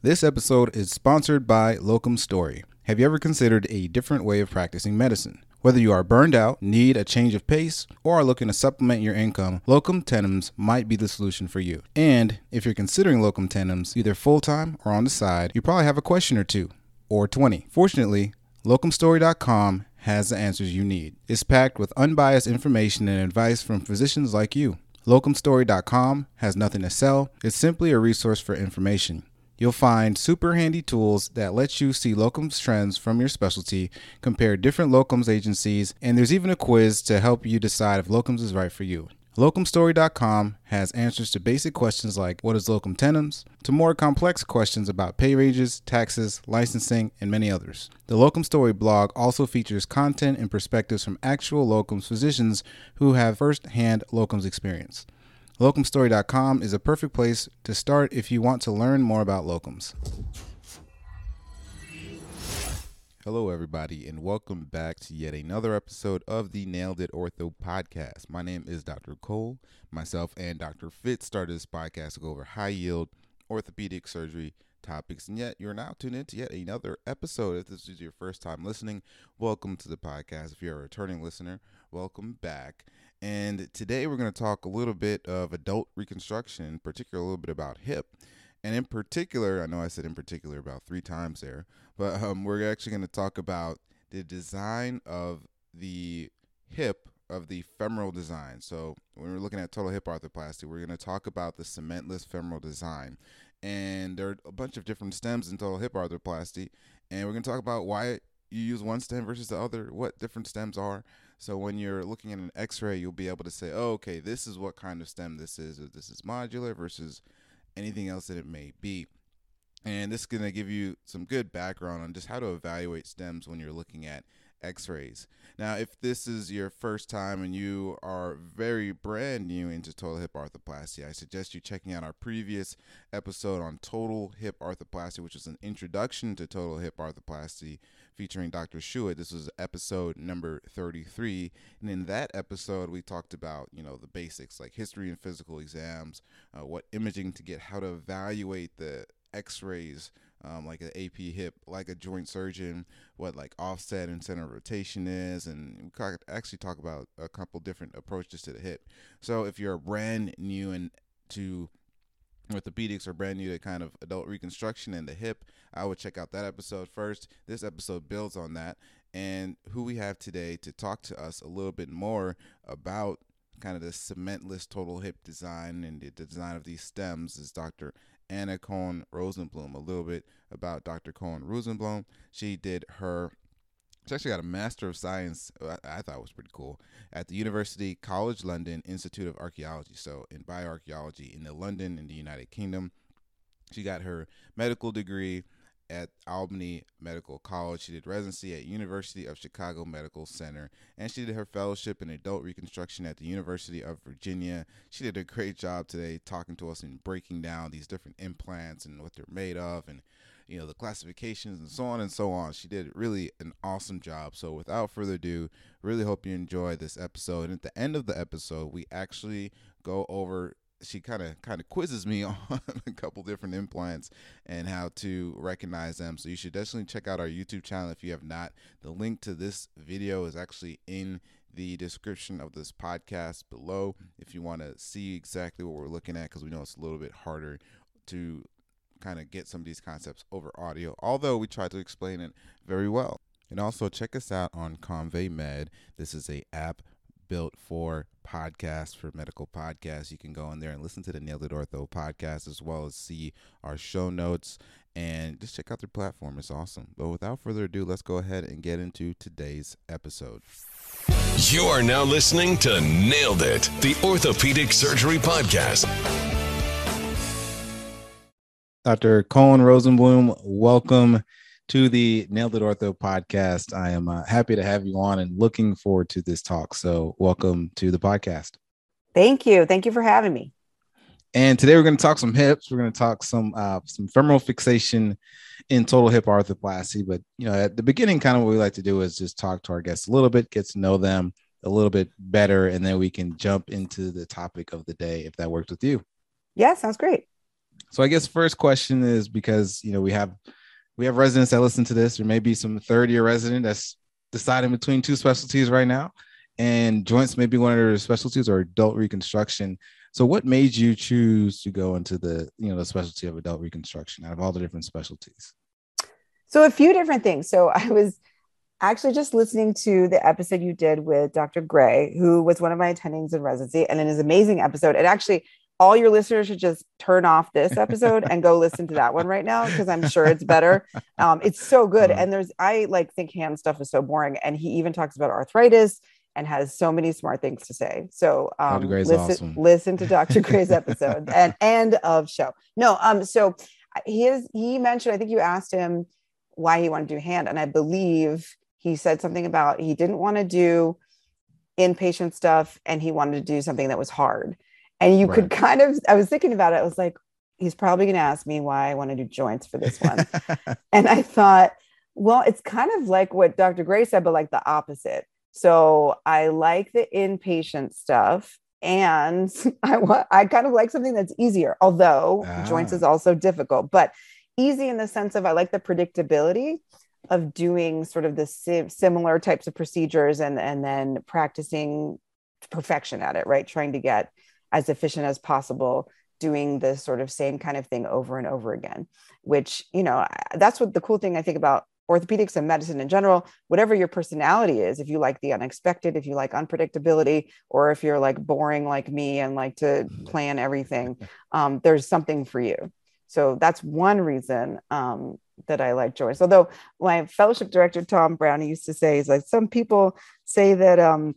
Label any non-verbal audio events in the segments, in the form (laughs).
This episode is sponsored by Locum Story. Have you ever considered a different way of practicing medicine? Whether you are burned out, need a change of pace, or are looking to supplement your income, locum tenens might be the solution for you. And if you're considering locum tenens, either full time or on the side, you probably have a question or two, or 20. Fortunately, locumstory.com has the answers you need. It's packed with unbiased information and advice from physicians like you. Locumstory.com has nothing to sell, it's simply a resource for information. You'll find super handy tools that let you see locums trends from your specialty, compare different locums agencies, and there's even a quiz to help you decide if locums is right for you. Locumstory.com has answers to basic questions like what is locum tenens, to more complex questions about pay ranges, taxes, licensing, and many others. The Locum Story blog also features content and perspectives from actual locums physicians who have first-hand locums experience. Locumstory.com is a perfect place to start if you want to learn more about locums. Hello, everybody, and welcome back to yet another episode of the Nailed It Ortho podcast. My name is Dr. Cole. Myself and Dr. Fitz started this podcast to go over high yield orthopedic surgery topics, and yet you're now tuned in to yet another episode. If this is your first time listening, welcome to the podcast. If you're a returning listener, welcome back. And today we're going to talk a little bit of adult reconstruction, particularly a little bit about hip. And in particular, I know I said in particular about three times there, but um, we're actually going to talk about the design of the hip of the femoral design. So when we're looking at total hip arthroplasty, we're going to talk about the cementless femoral design. And there are a bunch of different stems in total hip arthroplasty. And we're going to talk about why you use one stem versus the other, what different stems are. So when you're looking at an X-ray, you'll be able to say, "Oh, okay, this is what kind of stem this is. Or this is modular versus anything else that it may be." And this is going to give you some good background on just how to evaluate stems when you're looking at x-rays. Now, if this is your first time and you are very brand new into total hip arthroplasty, I suggest you checking out our previous episode on total hip arthroplasty, which is an introduction to total hip arthroplasty featuring Dr. Shuit. This was episode number 33. And in that episode, we talked about, you know, the basics like history and physical exams, uh, what imaging to get, how to evaluate the x-rays um, like an AP hip, like a joint surgeon, what like offset and center rotation is, and we could actually talk about a couple different approaches to the hip. So if you're brand new and to orthopedics or brand new to kind of adult reconstruction and the hip, I would check out that episode first. This episode builds on that. And who we have today to talk to us a little bit more about kind of the cementless total hip design and the design of these stems is Dr. Anna Cohen Rosenblum. A little bit about Dr. Cohen Rosenblum. She did her she actually got a Master of Science, uh, I, thought was pretty cool, at the University College London Institute of Archaeology. So, in bioarchaeology in the London, in the United Kingdom. She got her medical degree at Albany Medical College. She did residency at University of Chicago Medical Center, and she did her fellowship in adult reconstruction at the University of Virginia. She did a great job today talking to us and breaking down these different implants and what they're made of and you know the classifications and so on and so on. She did really an awesome job. So without further ado, really hope you enjoy this episode. And at the end of the episode, we actually go over she kind of kind of quizzes me (laughs) on a couple different implants and how to recognize them. So you should definitely check out our YouTube channel if you have not. The link to this video is actually in the description of this podcast below if you want to see exactly what we're looking at because we know it's a little bit harder to kind of get some of these concepts over audio, although we try to explain it very well. And also check us out on Convey Med. This is a app built for podcasts, for medical podcasts. You can go in there and listen to the Nailed It Ortho podcast as well as see our show notes and just check out their platform. It's awesome. But without further ado, let's go ahead and get into today's episode. You are now listening to Nailed It, the Orthopedic Surgery Podcast. Dr. Cohen Rosenblum, welcome to the Nailed It Ortho podcast. I am uh, happy to have you on and looking forward to this talk. So, welcome to the podcast. Thank you. Thank you for having me. And today we're going to talk some hips. We're going to talk some uh, some femoral fixation in total hip arthroplasty. But you know, at the beginning, kind of what we like to do is just talk to our guests a little bit, get to know them a little bit better, and then we can jump into the topic of the day if that works with you. Yeah, sounds great. So I guess first question is because you know we have we have residents that listen to this. There may be some third year resident that's deciding between two specialties right now, and joints may be one of their specialties or adult reconstruction. So what made you choose to go into the you know the specialty of adult reconstruction out of all the different specialties? So a few different things. So (laughs) I was actually just listening to the episode you did with Dr. Gray, who was one of my attendings in residency, and it is an amazing episode. And actually, all your listeners should just turn off this episode and go listen to that one right now because I'm sure it's better. Um, it's so good. Uh-huh. And there's I like think hand stuff is so boring. And he even talks about arthritis and has so many smart things to say. So um, listen, awesome. listen to Dr. (laughs) Gray's episode and end of show. No, um, so he is he mentioned, I think you asked him why he wanted to do hand, and I believe he said something about he didn't want to do inpatient stuff and he wanted to do something that was hard. And you right. could kind of, I was thinking about it, I was like, he's probably going to ask me why I want to do joints for this one. (laughs) and I thought, well, it's kind of like what Dr. Gray said, but like the opposite. So I like the inpatient stuff and (laughs) I want I kind of like something that's easier, although ah. joints is also difficult, but easy in the sense of I like the predictability of doing sort of the similar types of procedures and and then practicing perfection at it, right? Trying to get as efficient as possible doing the sort of same kind of thing over and over again which you know that's what the cool thing i think about orthopedics and medicine in general whatever your personality is if you like the unexpected if you like unpredictability or if you're like boring like me and like to mm-hmm. plan everything (laughs) um, there's something for you so that's one reason um, that i like Joyce. although my fellowship director tom brown used to say is like some people say that um,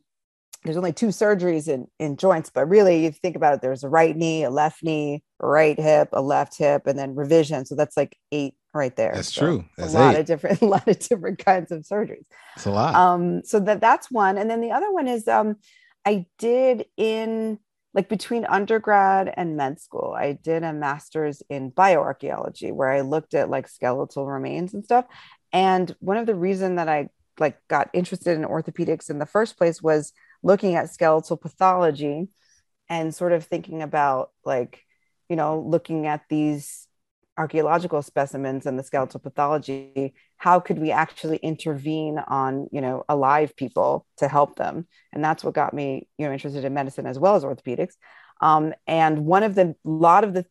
there's only two surgeries in, in joints, but really, if you think about it, there's a right knee, a left knee, a right hip, a left hip, and then revision. So that's like eight right there. That's so true. That's a lot eight. of different, (laughs) a lot of different kinds of surgeries. It's a lot. Um, so that that's one, and then the other one is um, I did in like between undergrad and med school, I did a master's in bioarchaeology where I looked at like skeletal remains and stuff. And one of the reason that I like got interested in orthopedics in the first place was looking at skeletal pathology and sort of thinking about like you know looking at these archaeological specimens and the skeletal pathology how could we actually intervene on you know alive people to help them? And that's what got me you know interested in medicine as well as orthopedics. Um, and one of the lot of the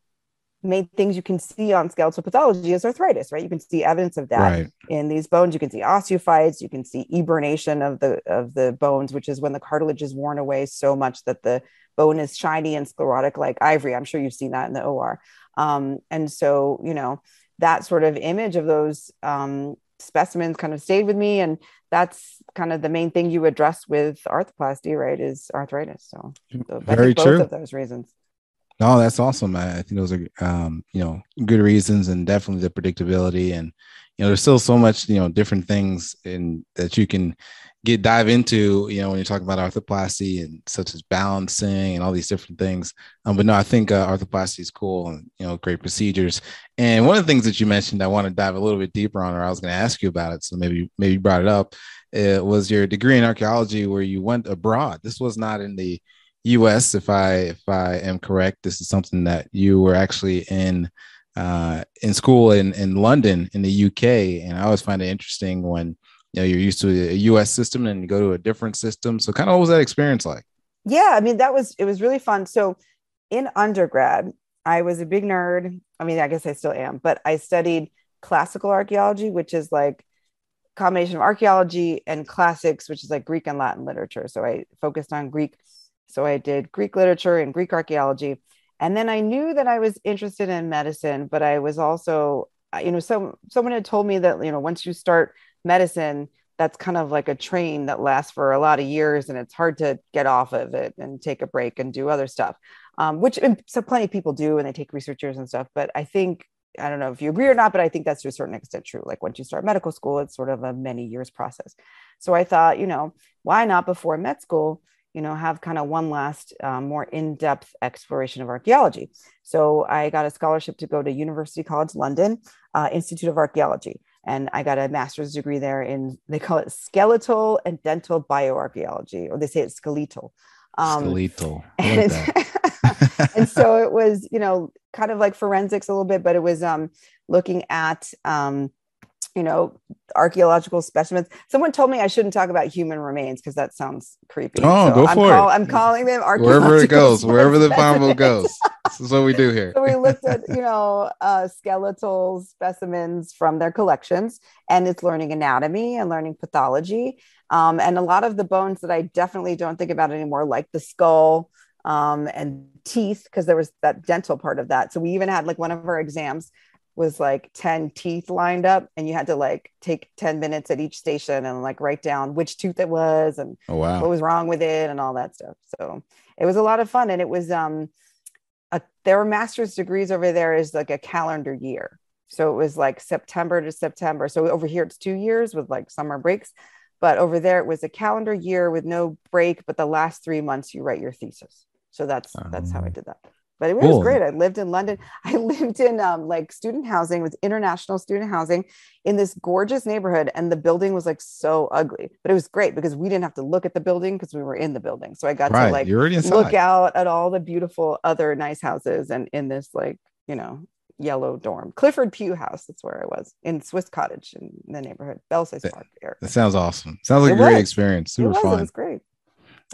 main things you can see on skeletal pathology is arthritis, right? You can see evidence of that right. in these bones. You can see osteophytes. You can see eburnation of the of the bones, which is when the cartilage is worn away so much that the bone is shiny and sclerotic like ivory. I'm sure you've seen that in the OR. Um, and so, you know, that sort of image of those um, specimens kind of stayed with me, and that's kind of the main thing you address with arthroplasty, right? Is arthritis. So, so very both true. of those reasons. No, that's awesome. I, I think those are um, you know good reasons and definitely the predictability and you know there's still so much you know different things in that you can get dive into you know when you're talking about arthroplasty and such as balancing and all these different things. Um, but no i think uh, arthroplasty is cool and you know great procedures. And one of the things that you mentioned i want to dive a little bit deeper on or i was going to ask you about it so maybe maybe you brought it up it was your degree in archaeology where you went abroad. This was not in the U.S. If I if I am correct, this is something that you were actually in uh, in school in in London in the UK, and I always find it interesting when you know you're used to a U.S. system and you go to a different system. So, kind of what was that experience like? Yeah, I mean that was it was really fun. So, in undergrad, I was a big nerd. I mean, I guess I still am, but I studied classical archaeology, which is like combination of archaeology and classics, which is like Greek and Latin literature. So I focused on Greek so I did Greek literature and Greek archaeology. And then I knew that I was interested in medicine, but I was also, you know, some someone had told me that, you know, once you start medicine, that's kind of like a train that lasts for a lot of years and it's hard to get off of it and take a break and do other stuff, um, which so plenty of people do and they take researchers and stuff. But I think, I don't know if you agree or not, but I think that's to a certain extent true. Like once you start medical school, it's sort of a many years process. So I thought, you know, why not before med school? You know, have kind of one last um, more in-depth exploration of archaeology. So I got a scholarship to go to University College London, uh, Institute of Archaeology, and I got a master's degree there in they call it skeletal and dental bioarchaeology, or they say it's skeletal. Um, skeletal. Like and (laughs) so (laughs) it was, you know, kind of like forensics a little bit, but it was um, looking at um, you know, archaeological specimens. Someone told me I shouldn't talk about human remains because that sounds creepy. Oh, so go I'm for call, it. I'm calling them wherever it goes, wherever the convo goes. this is what we do (laughs) here. So we looked at, you know, uh, skeletal specimens from their collections, and it's learning anatomy and learning pathology. Um, and a lot of the bones that I definitely don't think about anymore, like the skull um, and teeth, because there was that dental part of that. So we even had like one of our exams was like 10 teeth lined up and you had to like take 10 minutes at each station and like write down which tooth it was and oh, wow. what was wrong with it and all that stuff. So it was a lot of fun and it was um a, there were master's degrees over there is like a calendar year. So it was like september to september. So over here it's two years with like summer breaks but over there it was a calendar year with no break but the last three months you write your thesis. So that's um, that's how i oh. did that but it was cool. great. I lived in London. (laughs) I lived in um, like student housing with international student housing in this gorgeous neighborhood. And the building was like so ugly, but it was great because we didn't have to look at the building because we were in the building. So I got right. to like look out at all the beautiful other nice houses and in this like, you know, yellow dorm. Clifford Pugh House. That's where I was in Swiss Cottage in the neighborhood, Belsize Park area. That sounds awesome. Sounds like it a great experience. Super it was, fun. It was great.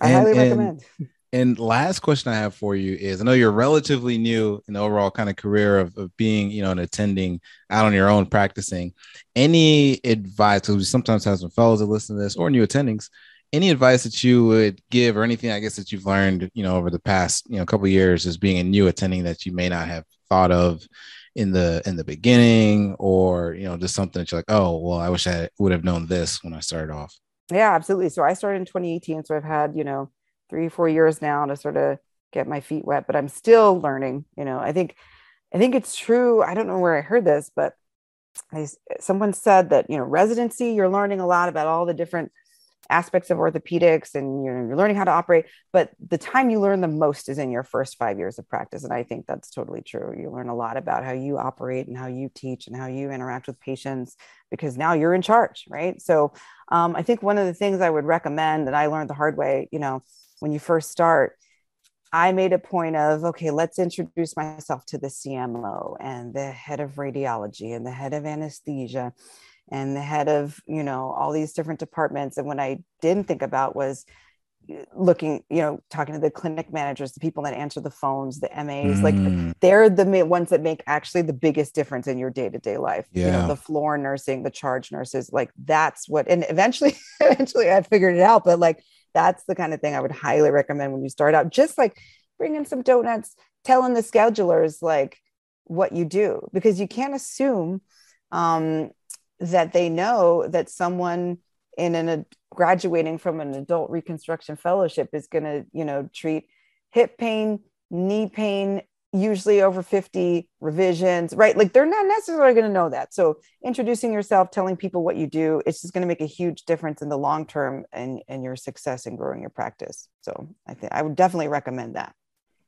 I and, highly recommend. (laughs) And last question I have for you is I know you're relatively new in the overall kind of career of, of being, you know, and attending out on your own practicing. Any advice, because we sometimes have some fellows that listen to this or new attendings, any advice that you would give or anything I guess that you've learned, you know, over the past, you know, couple years as being a new attending that you may not have thought of in the in the beginning? Or you know just something that you're like oh well i wish i would have known this when i started off. Yeah absolutely. So i started in 2018 so i've had you know three four years now to sort of get my feet wet but i'm still learning you know. I think i think it's true. I don't know where i heard this but I, someone said that you know residency you're learning a lot about all the different aspects of orthopedics and you're, you're learning how to operate but the time you learn the most is in your first five years of practice and i think that's totally true. You learn a lot about how you operate and how you teach and how you interact with patients because now you're in charge right? So um, i think one of the things i would recommend that i learned the hard way you know when you first start, I made a point of, okay, let's introduce myself to the CMO and the head of radiology and the head of anesthesia and the head of, you know, all these different departments. And what I didn't think about was uh, looking, you know, talking to the clinic managers, the people that answer the phones, the MAs, mm. like they're the ones that make actually the biggest difference in your day to day life. Yeah. You know, the floor nursing, the charge nurses, like that's what, and eventually, (laughs) eventually I figured it out, but like that's the kind of thing I would highly recommend when you start out. Just like bring in some donuts, telling the schedulers like what you do, because you can't assume um, that they know that someone in an a, graduating from an adult reconstruction fellowship is going to, you know, treat hip pain, knee pain, usually over 50 revisions, right? Like they're not necessarily going to know that. So introducing yourself, telling people what you do, it's just going to make a huge difference in the long term and, and your success in growing your practice. So I think I would definitely recommend that.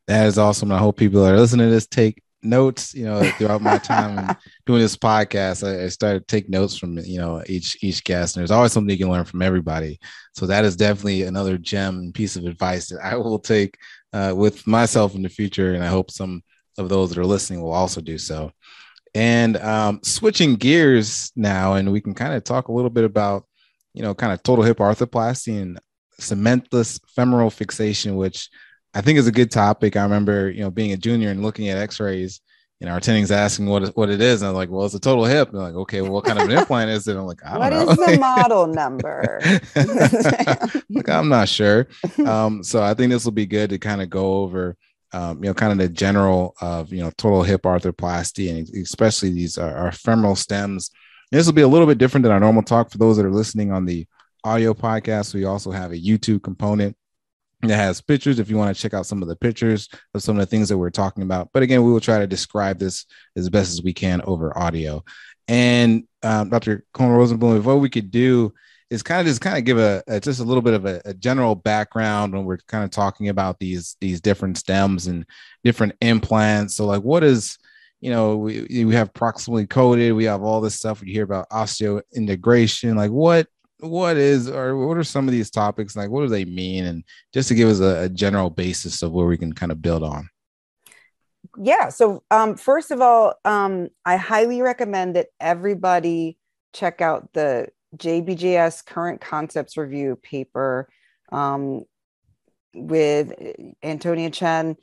That is awesome. I hope people that are listening to this take notes, you know, throughout my time (laughs) doing this podcast. I, I started to take notes from, you know, each each guest. And there's always something you can learn from everybody. So that is definitely another gem piece of advice that I will take uh, with myself in the future, and I hope some of those that are listening will also do so. And um, switching gears now, and we can kind of talk a little bit about, you know, kind of total hip arthroplasty and cementless femoral fixation, which I think is a good topic. I remember, you know, being a junior and looking at X-rays you know, our attendings asking what what it is, and I'm like, well, it's a total hip. And they're like, okay, well, what kind of an implant is it? I'm like, I don't what know. What is the (laughs) model number? (laughs) like, I'm not sure. Um, so I think this will be good to kind of go over, um, you know, kind of the general of you know total hip arthroplasty, and especially these are our femoral stems. This will be a little bit different than our normal talk for those that are listening on the audio podcast. We also have a YouTube component it has pictures if you want to check out some of the pictures of some of the things that we're talking about. But again, we will try to describe this as best as we can over audio. And um, Dr. Cohen Rosenblum, what we could do is kind of just kind of give a, a just a little bit of a, a, general background when we're kind of talking about these these different stems and different implants. So like, what is you know we we have proximally coated, we have all this stuff we hear about osteo integration. Like, what what is or what are some of these topics like? What do they mean? And just to give us a, a general basis of where we can kind of build on. Yeah. So um, first of all, um, I highly recommend that everybody check out the JBJS Current Concepts Review paper um, with Antonia Chen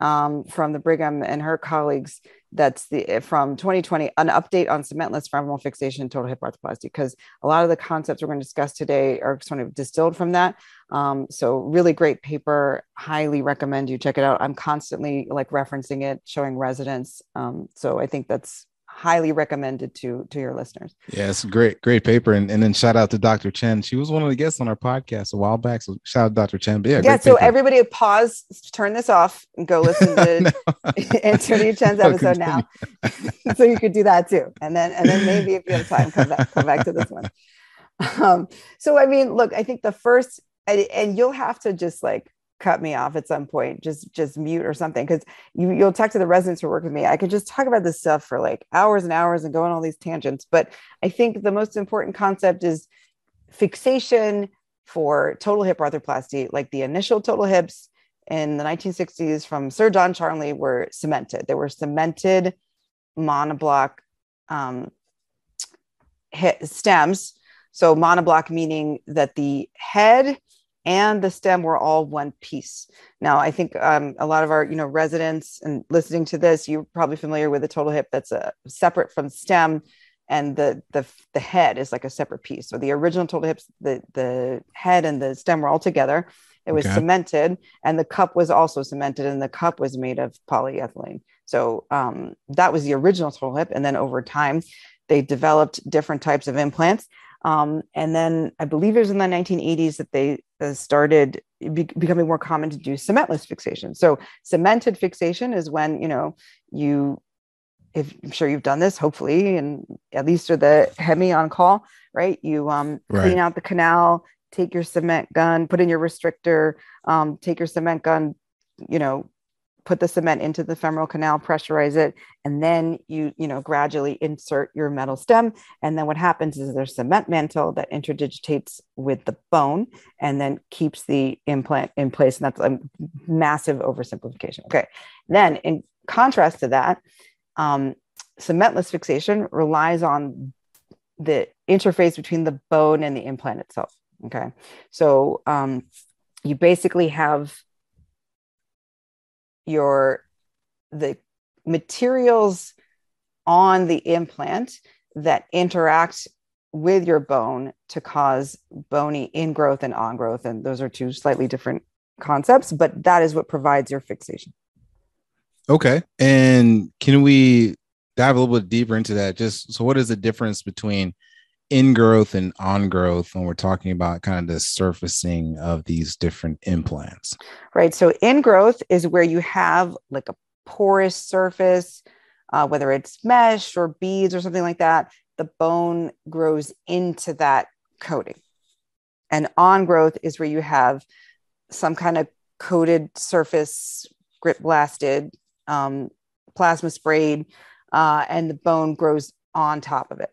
um, from the Brigham and her colleagues. That's the from 2020, an update on cementless femoral fixation, total hip arthroplasty. Because a lot of the concepts we're going to discuss today are sort of distilled from that. Um, so really great paper. Highly recommend you check it out. I'm constantly like referencing it, showing residents. Um, so I think that's highly recommended to to your listeners. Yeah, it's great, great paper. And, and then shout out to Dr. Chen. She was one of the guests on our podcast a while back. So shout out to Dr. Chen. But yeah, yeah. So paper. everybody pause, turn this off, and go listen to (laughs) (laughs) Antonia Chen's episode now. (laughs) so you could do that too. And then and then maybe if you have time, come back, come back to this one. Um, so I mean, look, I think the first and, and you'll have to just like cut me off at some point just just mute or something because you, you'll talk to the residents who work with me. I could just talk about this stuff for like hours and hours and go on all these tangents but i think the most important concept is fixation for total hip arthroplasty like the initial total hips in the 1960s from sir john charnley were cemented. They were cemented monoblock um, stems. So monoblock meaning that the head and the stem were all one piece. Now, I think um, a lot of our, you know, residents and listening to this, you're probably familiar with the total hip that's a uh, separate from stem, and the the the head is like a separate piece. So the original total hips, the the head and the stem were all together. It was okay. cemented, and the cup was also cemented, and the cup was made of polyethylene. So um, that was the original total hip, and then over time, they developed different types of implants. Um, and then I believe it was in the 1980s that they uh, started be- becoming more common to do cementless fixation. So cemented fixation is when, you know, you, if I'm sure you've done this, hopefully, and at least are the hemi on call, right? You um, right. clean out the canal, take your cement gun, put in your restrictor, um, take your cement gun, you know, put the cement into the femoral canal pressurize it and then you you know gradually insert your metal stem. And then what happens is there's cement mantle that interdigitates with the bone and then keeps the implant in place. And that's a massive oversimplification. Okay. Then in contrast to that um, cementless fixation relies on the interface between the bone and the implant itself. Okay. So um, you basically have your the materials on the implant that interact with your bone to cause bony ingrowth and ongrowth and those are two slightly different concepts but that is what provides your fixation. Okay and can we dive a little bit deeper into that? Just so what is the difference between ingrowth and on growth when we're talking about kind of the surfacing of these different implants? Right. So ingrowth is where you have like a porous surface, uh, whether it's mesh or beads or something like that. The bone grows into that coating. And on growth is where you have some kind of coated surface, grit blasted, um, plasma sprayed, uh, and the bone grows on top of it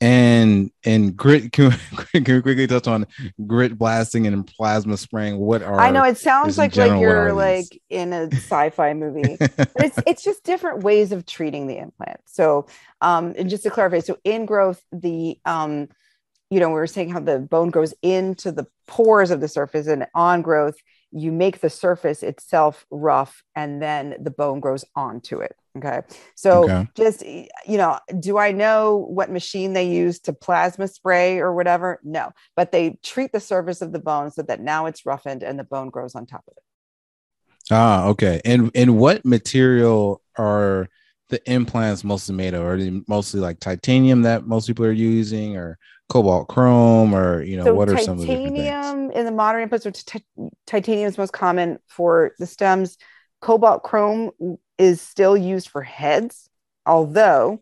and and grit (laughs) can we, can we quickly touch on grit blasting and plasma spraying? What are i know it sounds like like you're like in a sci-fi movie (laughs) but it's it's just different ways of treating the implant. So um and just to clarify so ingrowth the um you know we were saying how the bone goes into the pores of the surface and on growth you make the surface itself rough and then the bone grows onto it okay? So okay. just you know do i know what machine they use to plasma spray or whatever? No but they treat the surface of the bone so that now it's roughened and the bone grows on top of it. Ah okay. And and what material are the implants mostly made of? Are they mostly like titanium that most people are using or cobalt chrome or you know so what are some of the titanium in the modern inputs t- titanium is most common for the stems cobalt chrome is still used for heads although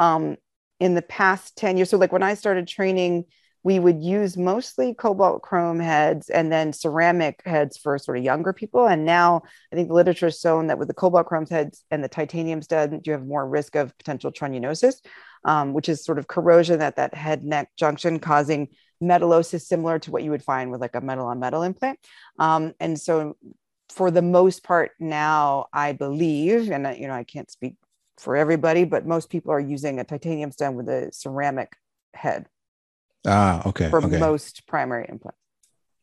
um, in the past 10 years so like when i started training we would use mostly cobalt chrome heads and then ceramic heads for sort of younger people. And now I think the literature has shown that with the cobalt chrome heads and the titanium stud, you have more risk of potential trunnionosis, um, which is sort of corrosion at that head neck junction, causing metallosis similar to what you would find with like a metal on metal implant. Um, and so for the most part now, I believe, and you know, I can't speak for everybody, but most people are using a titanium stem with a ceramic head. Ah, okay. For okay. most primary implants.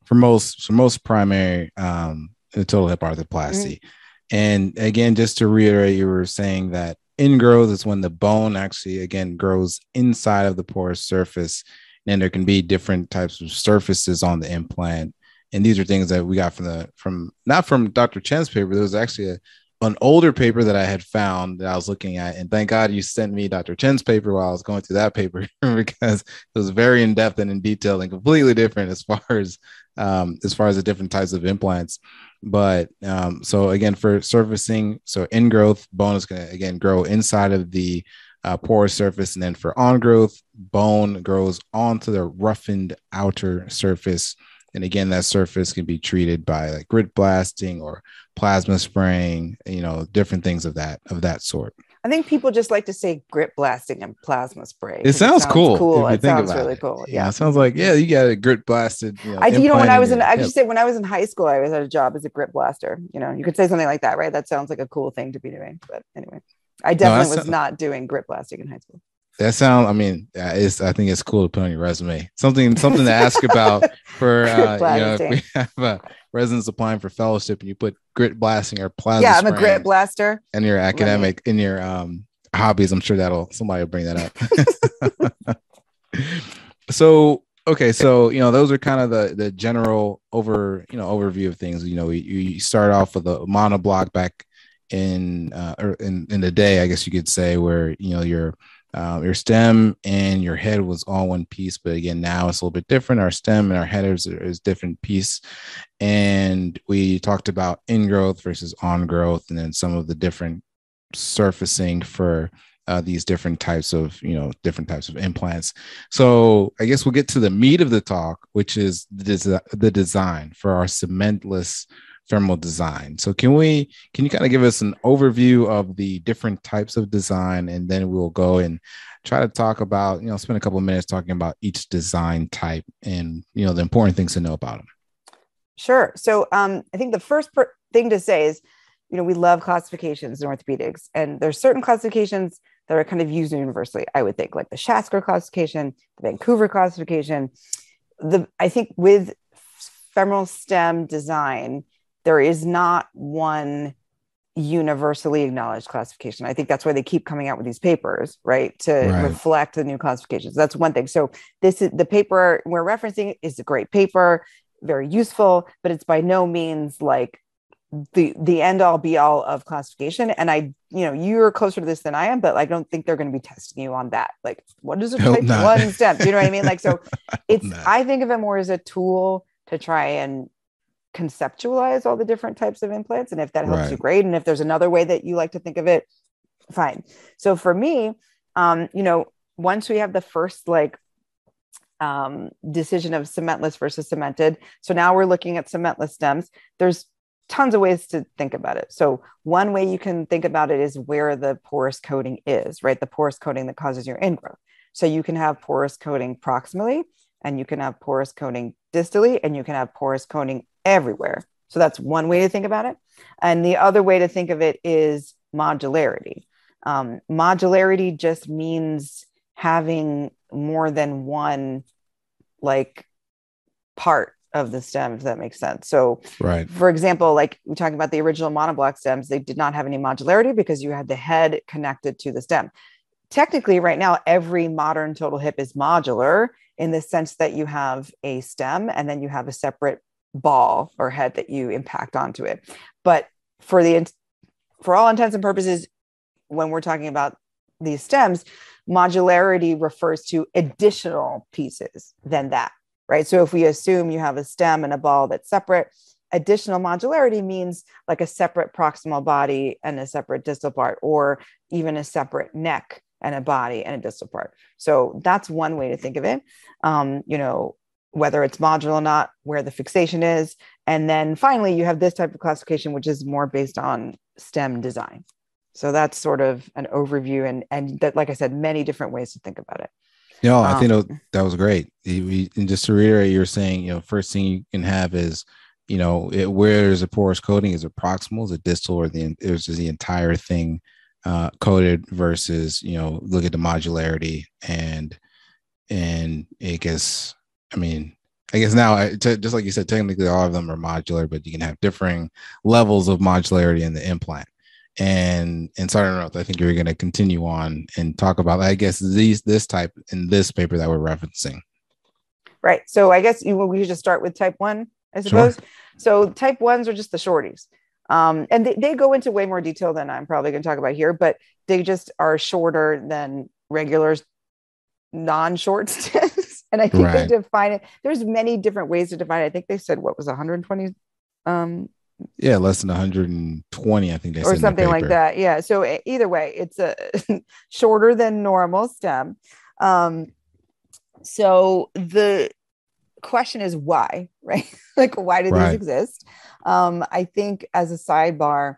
For most, for most primary, um, total hip arthroplasty. Mm-hmm. And again, just to reiterate, you were saying that ingrowth is when the bone actually again grows inside of the porous surface and there can be different types of surfaces on the implant and these are things that we got from the from not from dr chen's paper there was actually a, an older paper that i had found that i was looking at and thank god you sent me dr chen's paper while i was going through that paper (laughs) because it was very in-depth and in detail and completely different as far (laughs) as um, as far as the different types of implants but um, so again for surfacing so ingrowth bone is going to again grow inside of the uh, porous surface. And then for on growth, bone grows onto the roughened outer surface. And again, that surface can be treated by like grit blasting or plasma spraying, you know, different things of that of that sort. I think people just like to say grit blasting and plasma spray. It sounds, it sounds cool. Cool. It sounds really it. cool. Yeah. yeah. It sounds like, yeah, you got a grit blasted. You know, I, you know, when I was in, I just say when I was in high school, I was at a job as a grit blaster. You know, you could say something like that, right? That sounds like a cool thing to be doing. But anyway. I definitely no, was not doing grit blasting in high school. That sound. I mean, it's. I think it's cool to put on your resume. Something. Something to ask about (laughs) for. Uh, you know, if we have uh, residents applying for fellowship, and you put grit blasting or plasma. Yeah, I'm a grit blaster. And your academic, in your um hobbies, I'm sure that'll somebody will bring that up. (laughs) so okay so you know those are kind of the the general over you know overview of things you know you, you start off with a monoblock back in uh, or in in the day, I guess you could say, where you know your uh, your stem and your head was all one piece, but again, now it's a little bit different. Our stem and our head is, is different piece, and we talked about ingrowth versus on growth, and then some of the different surfacing for uh, these different types of you know different types of implants so i guess we'll get to the meat of the talk which is the, des- the design for our cementless femoral design. So can we can you kind of give us an overview of the different types of design and then we'll go and try to talk about, you know, spend a couple minutes talking about each design type and, you know, the important things to know about them. Sure. So um, I think the first per- thing to say is, you know, we love classifications in orthopedics, and there's certain classifications that are kind of used universally. I would think like the Schatzker classification, the Vancouver classification. The I think with femoral stem design, there is not one universally acknowledged classification. I think that's why they keep coming out with these papers, right? To right. reflect the new classifications. That's one thing. So this is the paper we're referencing is a great paper, very useful, but it's by no means like the the end all be all of classification. And I, you know, you're closer to this than I am, but I don't think they're going to be testing you on that. Like, what is a type one step? Do you know what I mean? Like, so (laughs) it's I think of it more as a tool to try and conceptualize all the different types of implants. And if that helps right. you, great. And if there's another way that you like to think of it, fine. So for me, um, you know, once we have the first like um, decision of cementless versus cemented, so now we're looking at cementless stems. There's tons of ways to think about it. So one way you can think about it is where the porous coating is, right? The porous coating that causes your ingrowth. So you can have porous coating proximally, and you can have porous coating distally, and you can have porous coating everywhere. So that's one way to think about it. And the other way to think of it is modularity. Um, modularity just means having more than one like part of the stem, if that makes sense. So, right. for example, like we're talking about the original monoblock stems, they did not have any modularity because you had the head connected to the stem. Technically, right now, every modern total hip is modular in the sense that you have a stem and then you have a separate ball or head that you impact onto it. But for the for all intents and purposes, when we're talking about these stems, modularity refers to additional pieces than that, right? So if we assume you have a stem and a ball that's separate, additional modularity means like a separate proximal body and a separate distal part, or even a separate neck and a body and a distal part. So that's one way to think of it. Um, you know, whether it's modular or not, where the fixation is. And then finally, you have this type of classification, which is more based on STEM design. So that's sort of an overview, and and that, like I said, many different ways to think about it. No, I um, think that was, that was great. And just to reiterate, you're saying, you know, first thing you can have is, you know, it, where there's a porous coating is it proximal, is it distal, or the is the entire thing uh, coated versus, you know, look at the modularity and and I guess, I mean, I guess now, just like you said, technically all of them are modular, but you can have differing levels of modularity in the implant. And and so I. I think you're going to continue on and talk about, I guess, these this type in this paper that we're referencing. Right. So I guess you, we should just start with type one, I suppose. Sure. So type ones are just the shorties. Um, and they, they go into way more detail than I'm probably going to talk about here, but they just are shorter than regular non-short stems. (laughs) and I think right. they define it. There's many different ways to define it. I think they said what was 120 um, yeah less than 120 i think they said or something like that yeah so either way it's a (laughs) shorter than normal stem um so the question is why (laughs) right like why do right. these exist um i think as a sidebar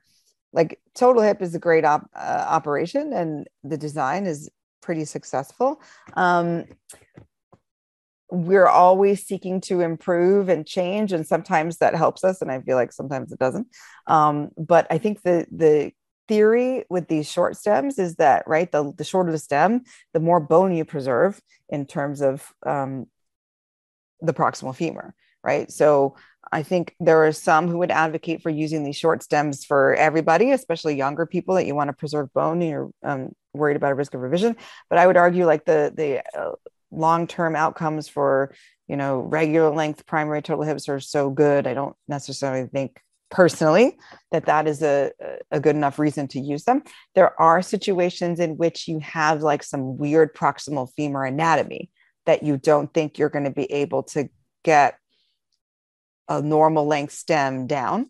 like total hip is a great op- uh, operation and the design is pretty successful um we're always seeking to improve and change and sometimes that helps us and i feel like sometimes it doesn't. Um, but i think the the theory with these short stems is that right the, the shorter the stem the more bone you preserve in terms of um, the proximal femur right? So i think there are some who would advocate for using these short stems for everybody especially younger people that you want to preserve bone and you're um, worried about a risk of revision. But i would argue like the the uh, long-term outcomes for you know regular length primary total hips are so good. I don't necessarily think personally that that is a, a good enough reason to use them. There are situations in which you have like some weird proximal femur anatomy that you don't think you're going to be able to get a normal length stem down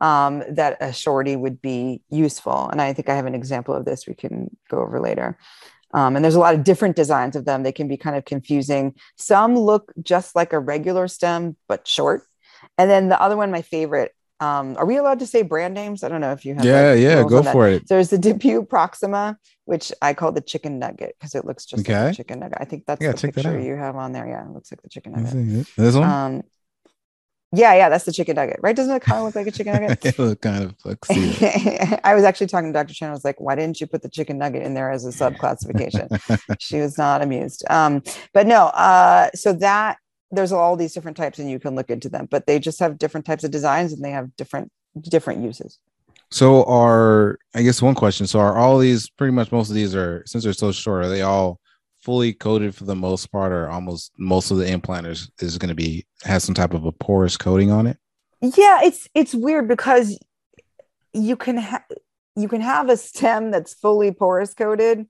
um, that a shorty would be useful. And i think i have an example of this we can go over later um, and there's a lot of different designs of them. They can be kind of confusing. Some look just like a regular stem, but short. And then the other one, my favorite. Um, are we allowed to say brand names? I don't know if you have. Yeah, yeah, go for it. So there's the DePuy Proxima, which I call the chicken nugget because it looks just okay. like a chicken nugget. I think that's yeah, the picture that you have on there. Yeah, it looks like the chicken nugget. This one. Um, yeah, yeah, that's the chicken nugget, right? Doesn't it kind of look like a chicken nugget? (laughs) it look kind of looks. (laughs) I was actually talking to Dr. Chen. I was like, why didn't you put the chicken nugget in there as a subclassification?" (laughs) she was not amused. Um, but no, uh, so that there's all these different types, and you can look into them, but they just have different types of designs and they have different different uses. So are I guess one question. So are all these pretty much most of these are since they're so short, are they all fully coated for the most part, or almost most of the implanters is going to be has some type of a porous coating on it. Yeah, it's it's weird because you can have you can have a stem that's fully porous coated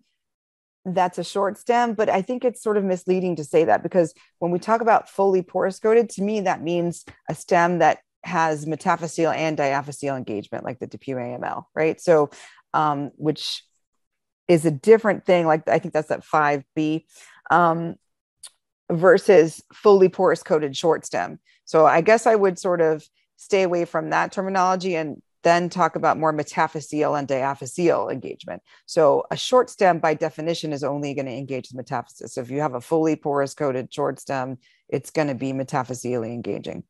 that's a short stem but i think it's sort of misleading to say that because when we talk about fully porous coated to me that means a stem that has metaphyseal and diaphyseal engagement like the DePuy AML right so um, which is a different thing. Like I think that's that 5B um, versus fully porous coated short stem. So I guess I would sort of stay away from that terminology and then talk about more metaphyseal and diaphyseal engagement. So a short stem by definition is only going to engage the metaphysis. So if you have a fully porous coated short stem, it's going to be metaphyseally engaging.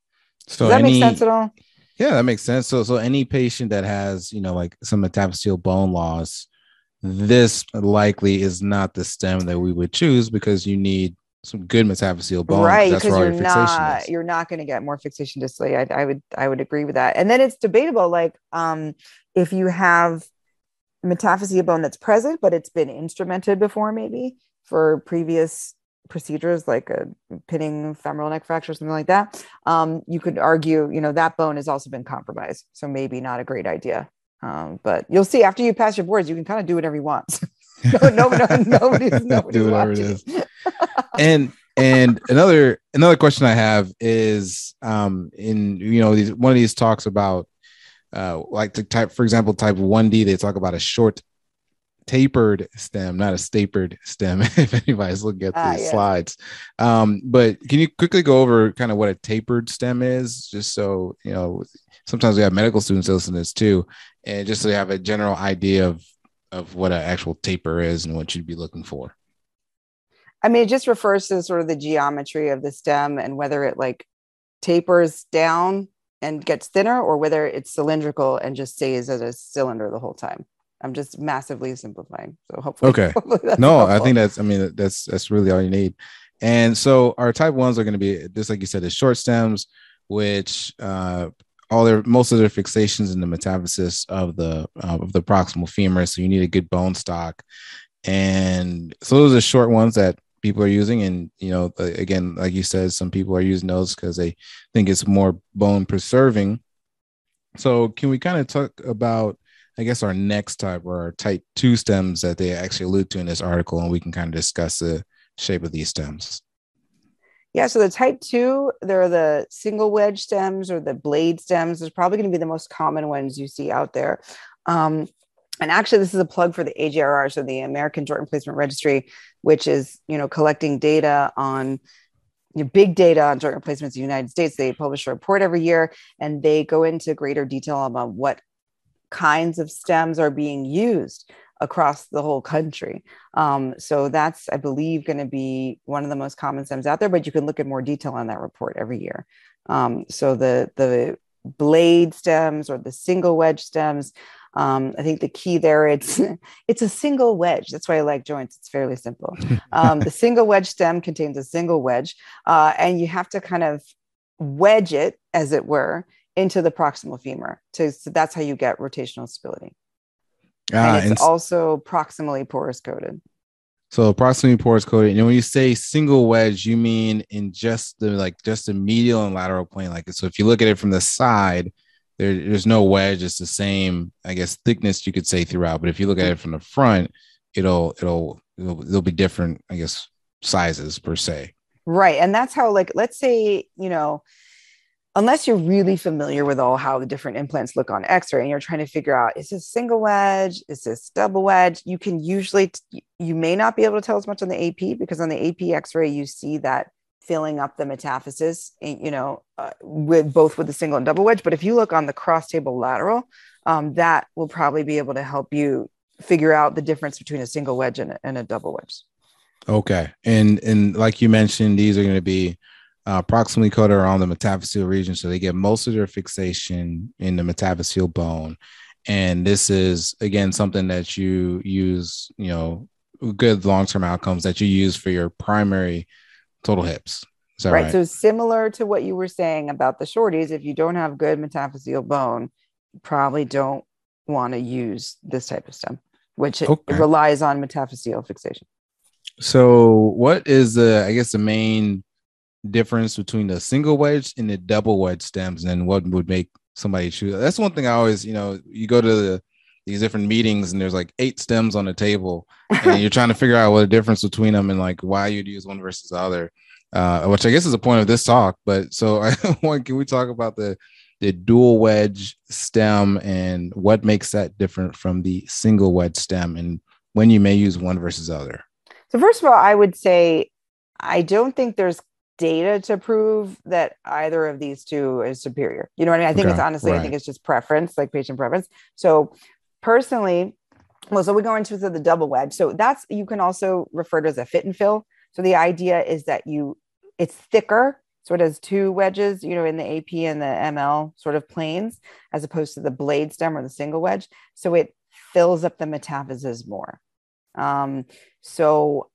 So Does that any, make sense at all? Yeah, that makes sense. So so any patient that has, you know, like some metaphyseal bone loss, this likely is not the stem that we would choose because you need some good metaphyseal bone. Right, because you're not you're not going to get more fixation distally. I, I would I would agree with that. And then it's debatable, like um, if you have metaphyseal bone that's present, but it's been instrumented before, maybe for previous procedures like a pinning femoral neck fracture, or something like that. Um, you could argue, you know, that bone has also been compromised, so maybe not a great idea. Um, but you'll see after you pass your boards, you can kind of do whatever you want. (laughs) (laughs) no, no, no, nobody's, (laughs) nobody's do whatever watching. it is. and and another another question I have is um in you know these one of these talks about uh like to type for example type 1D they talk about a short tapered stem, not a stapered stem. if anybody's looking at the Ah, slides, um, but can you quickly go over kind of what a tapered stem is, just so you know? Sometimes we have medical students listen to this too, and just so they have a general idea of of what an actual taper is and what you'd be looking for. I mean, it just refers to sort of the geometry of the stem and whether it like tapers down and gets thinner or whether it's cylindrical and just stays as a cylinder the whole time. I'm just massively simplifying. So hopefully, Okay. (laughs) hopefully that's no, I think that's I mean that's that's really all you need. And so our type ones are going to be just like you said, the short stems, which uh all their most of their fixations in the metaphysis of the uh, of the proximal femur. So you need a good bone stock. And so those are short ones that people are using. And you know, uh, again, like you said, some people are using those because they think it's more bone preserving. So can we kind of talk about I guess our next type or our type two stems that they actually allude to in this article, and we can kind of discuss the shape of these stems. Yeah, so the type two, they're the single wedge stems or the blade stems. There's probably going to be the most common ones you see out there. Um, and actually, this is a plug for the AJRR, so the American Joint Replacement Registry, which is you know collecting data on you know, big data on joint replacements in the United States. They publish a report every year, and they go into greater detail about what kinds of stems are being used across the whole country. Um, so that's, I believe, going to be one of the most common stems out there. But you can look at more detail on that report every year. Um, so the the blade stems or the single wedge stems. Um, I think the key there it's (laughs) it's a single wedge. That's why I like joints. It's fairly simple. (laughs) Um, the single wedge stem contains a single wedge, uh, and you have to kind of wedge it, as it were, into the proximal femur. So, so that's how you get rotational stability. Ah, and and it's also proximally porous coated. so proximally porous coated. And when you say single wedge, you mean in just the like just the medial and lateral plane. Like so, if you look at it from the side, there, there's no wedge. It's the same, I guess, thickness you could say throughout. But if you look at it from the front, it'll it'll it'll, it'll be different, I guess, sizes per se. Right. And that's how, like, let's say, you know, unless you're really familiar with all how the different implants look on x-ray and you're trying to figure out is this single wedge? Is this double wedge? You can usually you may not be able to tell as much on the ap because on the ap x-ray you see that filling up the metaphysis you know uh, with both with the single and double wedge. But if you look on the cross table lateral um, that will probably be able to help you figure out the difference between a single wedge and a, and a double wedge. Okay, and and like you mentioned, these are going to be uh, proximally coated around the metaphyseal region, so they get most of their fixation in the metaphyseal bone. And this is again something that you use, you know, good long term outcomes that you use for your primary total hips. Is that right. right? So similar to what you were saying about the shorties, if you don't have good metaphyseal bone, you probably don't want to use this type of stem, which it Okay. relies on metaphyseal fixation. So, what is the, I guess, the main difference between the single wedge and the double wedge stems, and what would make somebody choose? That's one thing I always, you know, you go to the, these different meetings and there's like eight stems on the table, and (laughs) you're trying to figure out what the difference between them and like why you'd use one versus the other, uh, which I guess is the point of this talk. But so, (laughs) I want, can we talk about the the dual wedge stem and what makes that different from the single wedge stem, and when you may use one versus the other? So first of all, I would say I don't think there's data to prove that either of these two is superior. You know what I mean? I think it's Okay, honestly, I think it's just preference, like patient preference. So personally, well, so we go into the double wedge. So that's you can also refer to as a fit and fill. So the idea is that you it's thicker. So it has two wedges, you know, in the AP and the ML sort of planes, as opposed to the blade stem or the single wedge. So it fills up the metaphysis more. Um, so,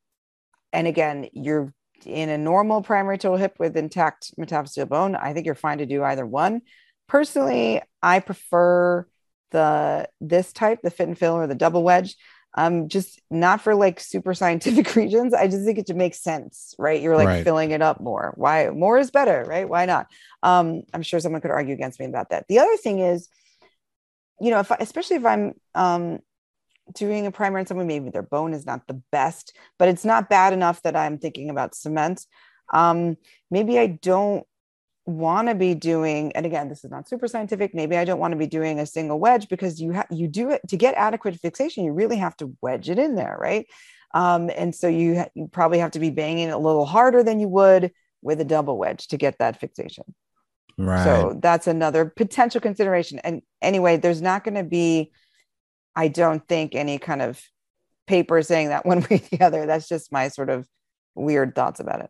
and again, you're in a normal primary total hip with intact metaphyseal bone. I think you're fine to do either one. Personally, I prefer the this type, the fit and fill or the double wedge. Um, just not for like super scientific (laughs) reasons. I just think it makes sense, right? You're like Right. filling it up more. Why more is better, right? Why not? Um, I'm sure someone could argue against me about that. The other thing is, you know, if I, especially if I'm um, doing a primer on someone, maybe their bone is not the best, but it's not bad enough that I'm thinking about cement. Um, maybe I don't want to be doing and again this is not super scientific maybe i don't want to be doing a single wedge because you have you do it to get adequate fixation you really have to wedge it in there right um, and so you, ha- you probably have to be banging a little harder than you would with a double wedge to get that fixation Right. so that's another potential consideration and anyway there's not going to be i don't think any kind of paper saying that (laughs) one way or the other that's just my sort of weird thoughts about it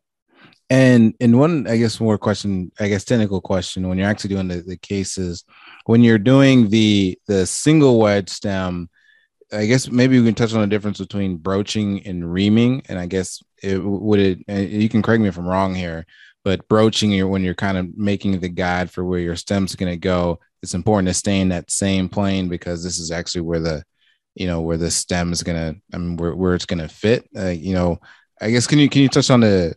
And and one, I guess, more question, I guess, technical question. When you're actually doing the, the cases, when you're doing the the single wedge stem, I guess maybe we can touch on the difference between broaching and reaming. And I guess it would it. You can correct me if I'm wrong here, but broaching when you're kind of making the guide for where your stem's going to go, it's important to stay in that same plane because this is actually where the, you know, where the stem is to, I mean, where, where it's to fit. Uh, you know, I guess can you can you touch on the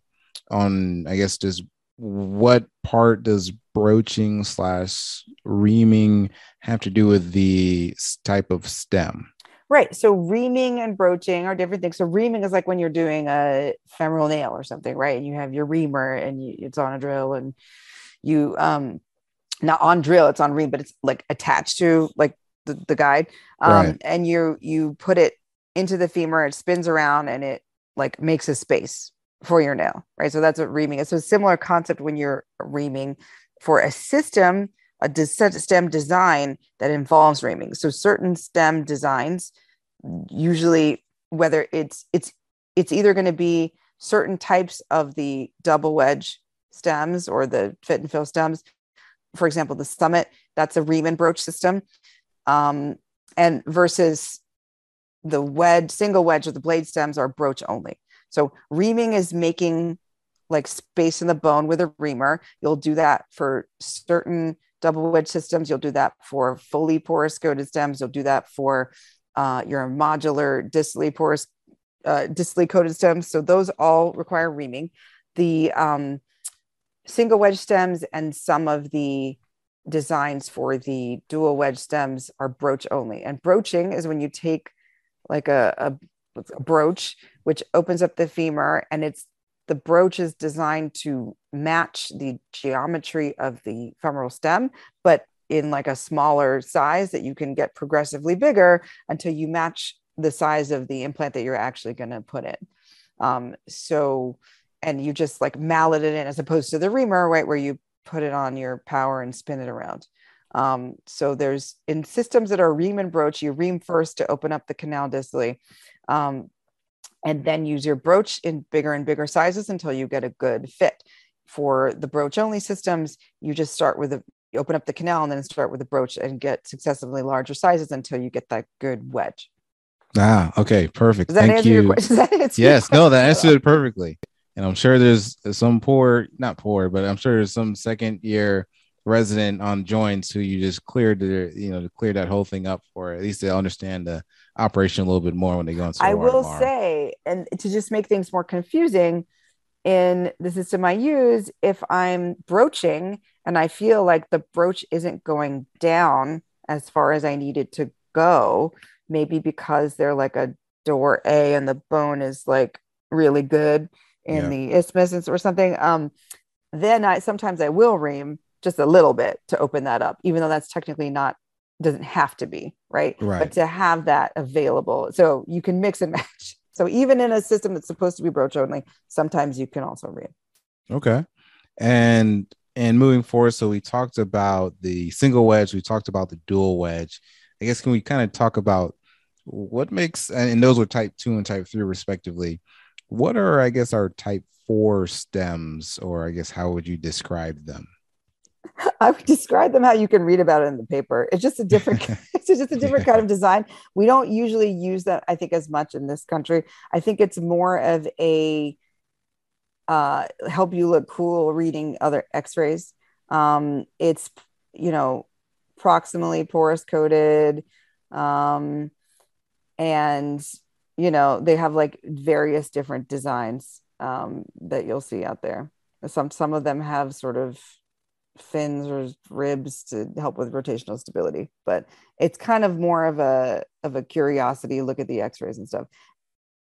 on I guess just what part does broaching slash reaming have to do with the type of stem? Right. So reaming and broaching are different things. So reaming is like when you're doing a femoral nail or something, right? And you have your reamer and you, it's on a drill and you um not on drill, it's on ream, but it's like attached to like the, the guide. Um Right. and you you put it into the femur, it spins around and it like makes a space for your nail, right? So that's what reaming is. So similar concept when you're reaming for a system, a dis- stem design that involves reaming. So certain stem designs, usually whether it's it's it's either going to be certain types of the double wedge stems or the fit and fill stems. For example, the summit, that's a ream and broach system. Um, and versus the wedge, single wedge or the blade stems are broach only. So reaming is making like space in the bone with a reamer. You'll do that for certain double wedge systems. You'll do that for fully porous coated stems. You'll do that for uh, your modular distally porous, uh, distally coated stems. So those all require reaming. The um, single wedge stems and some of the designs for the dual wedge stems are broach only. And broaching is when you take like a, a, a broach, which opens up the femur, and it's the broach is designed to match the geometry of the femoral stem, but in like a smaller size that you can get progressively bigger until you match the size of the implant that you're actually going to put in. Um, so, and you just like mallet it in as opposed to the reamer, right, where you put it on your power and spin it around. Um, so there's in systems that are ream and broach, you ream first to open up the canal distally. Um, and then use your broach in bigger and bigger sizes until you get a good fit. For the broach only systems, you just start with a you open up the canal and then start with the broach and get successively larger sizes until you get that good wedge. Ah, okay, perfect. Thank you. your question? (laughs) Does that answer your Yes, no, that answered it perfectly. And I'm sure there's some poor, not poor, but I'm sure there's some second year resident on joints who you just cleared their, you know, to clear that whole thing up for at least they understand the operation a little bit more when they go into. I will tomorrow. say, and to just make things more confusing, in the system I use, if I'm broaching and I feel like the broach isn't going down as far as I needed to go, maybe because they're like a Dorr A and the bone is like really good in Yeah. the isthmus or something, um, then I sometimes I will ream just a little bit to open that up, even though that's technically not doesn't have to be right Right. but to have that available so you can mix and (laughs) match so even in a system that's supposed to be broach only sometimes you can also ream Okay. And and moving forward, so we talked about the single wedge, we talked about the dual wedge. I guess can we kind of talk about what makes and those were type two and type three respectively. What are I guess our type four stems, or I guess how would you describe them? (laughs) i would describe them how you can read about it in the paper. It's just a different (laughs) (laughs) it's just a different kind of design. We don't usually use that i think as much in this country. I think it's more of a uh, help you look cool reading other x-rays. Um, it's you know proximally porous coated um, and you know they have like various different designs um, that you'll see out there some some of them have sort of fins or ribs to help with rotational stability but it's kind of more of a of a curiosity look at the x-rays and stuff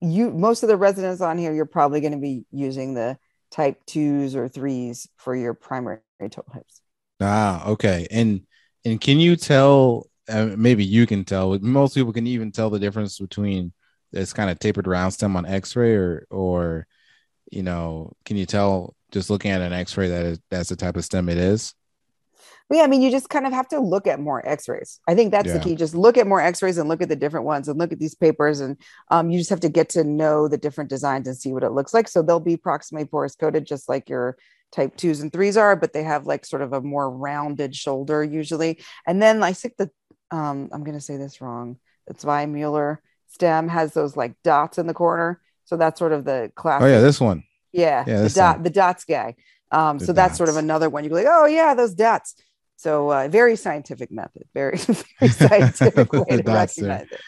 you most of the residents on here you're probably going to be using the type twos or threes for your primary total hips. Ah, okay. And and can you tell? Uh, maybe you can tell. Most people can even tell the difference between this kind of tapered round stem on X-ray, or or you know, can you tell just looking at an X-ray that is, that's the type of stem it is? Well, yeah, I mean, you just kind of have to look at more X-rays. I think that's Yeah. the key. Just look at more X-rays and look at the different ones and look at these papers, and um, you just have to get to know the different designs and see what it looks like. So they'll be proximally porous coated, just like your type twos and threes are, but they have like sort of a more rounded shoulder usually. And then I think the um, I'm going to say this wrong. The Zweimüller stem has those like dots in the corner. So that's sort of the classic. Oh yeah, this one. Yeah, Yeah, the dot, one. the dots guy. Um, The so that's sort of another one. You go like, oh yeah, those dots. So uh, very scientific method, very (laughs) very (laughs) scientific way to recognize it.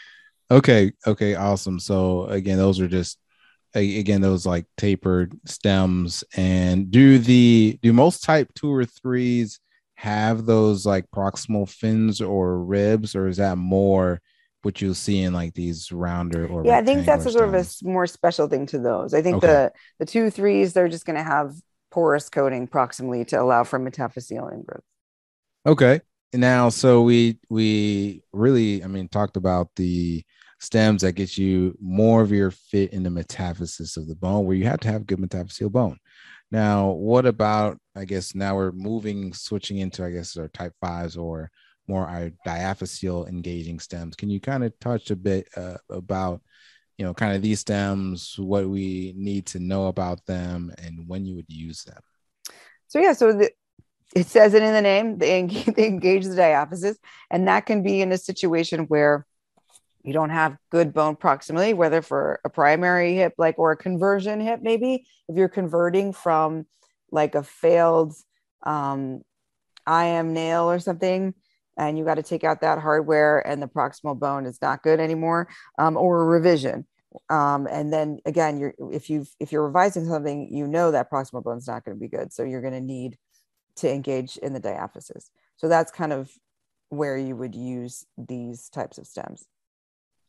Okay, okay, awesome. So again, those are just again those like tapered stems. And do the do most type two or threes have those like proximal fins or ribs, or is that more what you'll see in like these rounder or Yeah, I think that's a sort of a more special thing to those. I think Okay. the the two threes they're just going to have porous coating proximally to allow for metaphyseal ingrowth. Okay. Now, so we we really, I mean, talked about the stems that get you more of your fit in the metaphysis of the bone, where you have to have good metaphyseal bone. Now, what about? I guess now we're moving, switching into, I guess, our type fives or more our diaphyseal engaging stems. Can you kind of touch a bit uh, about, you know, kind of these stems, what we need to know about them, and when you would use them? So yeah, so the, it says it in the name. They engage, (laughs) they engage the diaphysis, and that can be in a situation where you don't have good bone proximity, whether for a primary hip, like or a conversion hip, maybe if you're converting from like a failed um, IM nail or something, and you got to take out that hardware, and the proximal bone is not good anymore, um, or a revision. Um, and then again, you're if you if you're revising something, you know that proximal bone is not going to be good, so you're going to need to engage in the diaphysis. So that's kind of where you would use these types of stems.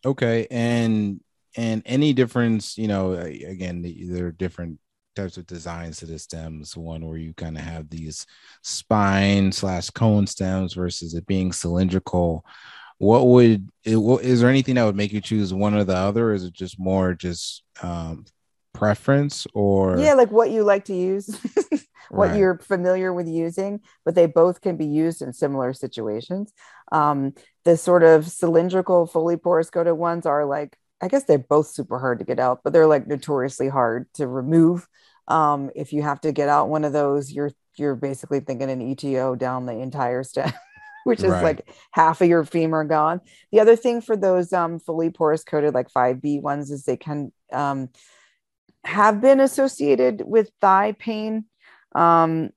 Okay, and and any difference, you know, again, the- there are different types of designs to the stems. One where you kind of have these spline slash cone stems versus it being cylindrical. What would it, what, is there anything that would make you choose one or the other? Or is it just more just um, preference or yeah, like what you like to use, (laughs) what Right. you're familiar with using, but they both can be used in similar situations. Um, the sort of cylindrical, fully porous coated ones are like, I guess they're both super hard to get out, but they're like notoriously hard to remove. Um, if you have to get out one of those, you're you're basically thinking an ETO down the entire stem, (laughs) which is Right. like half of your femur gone. The other thing for those um, fully porous coated like 5B ones is they can um, have been associated with thigh pain um,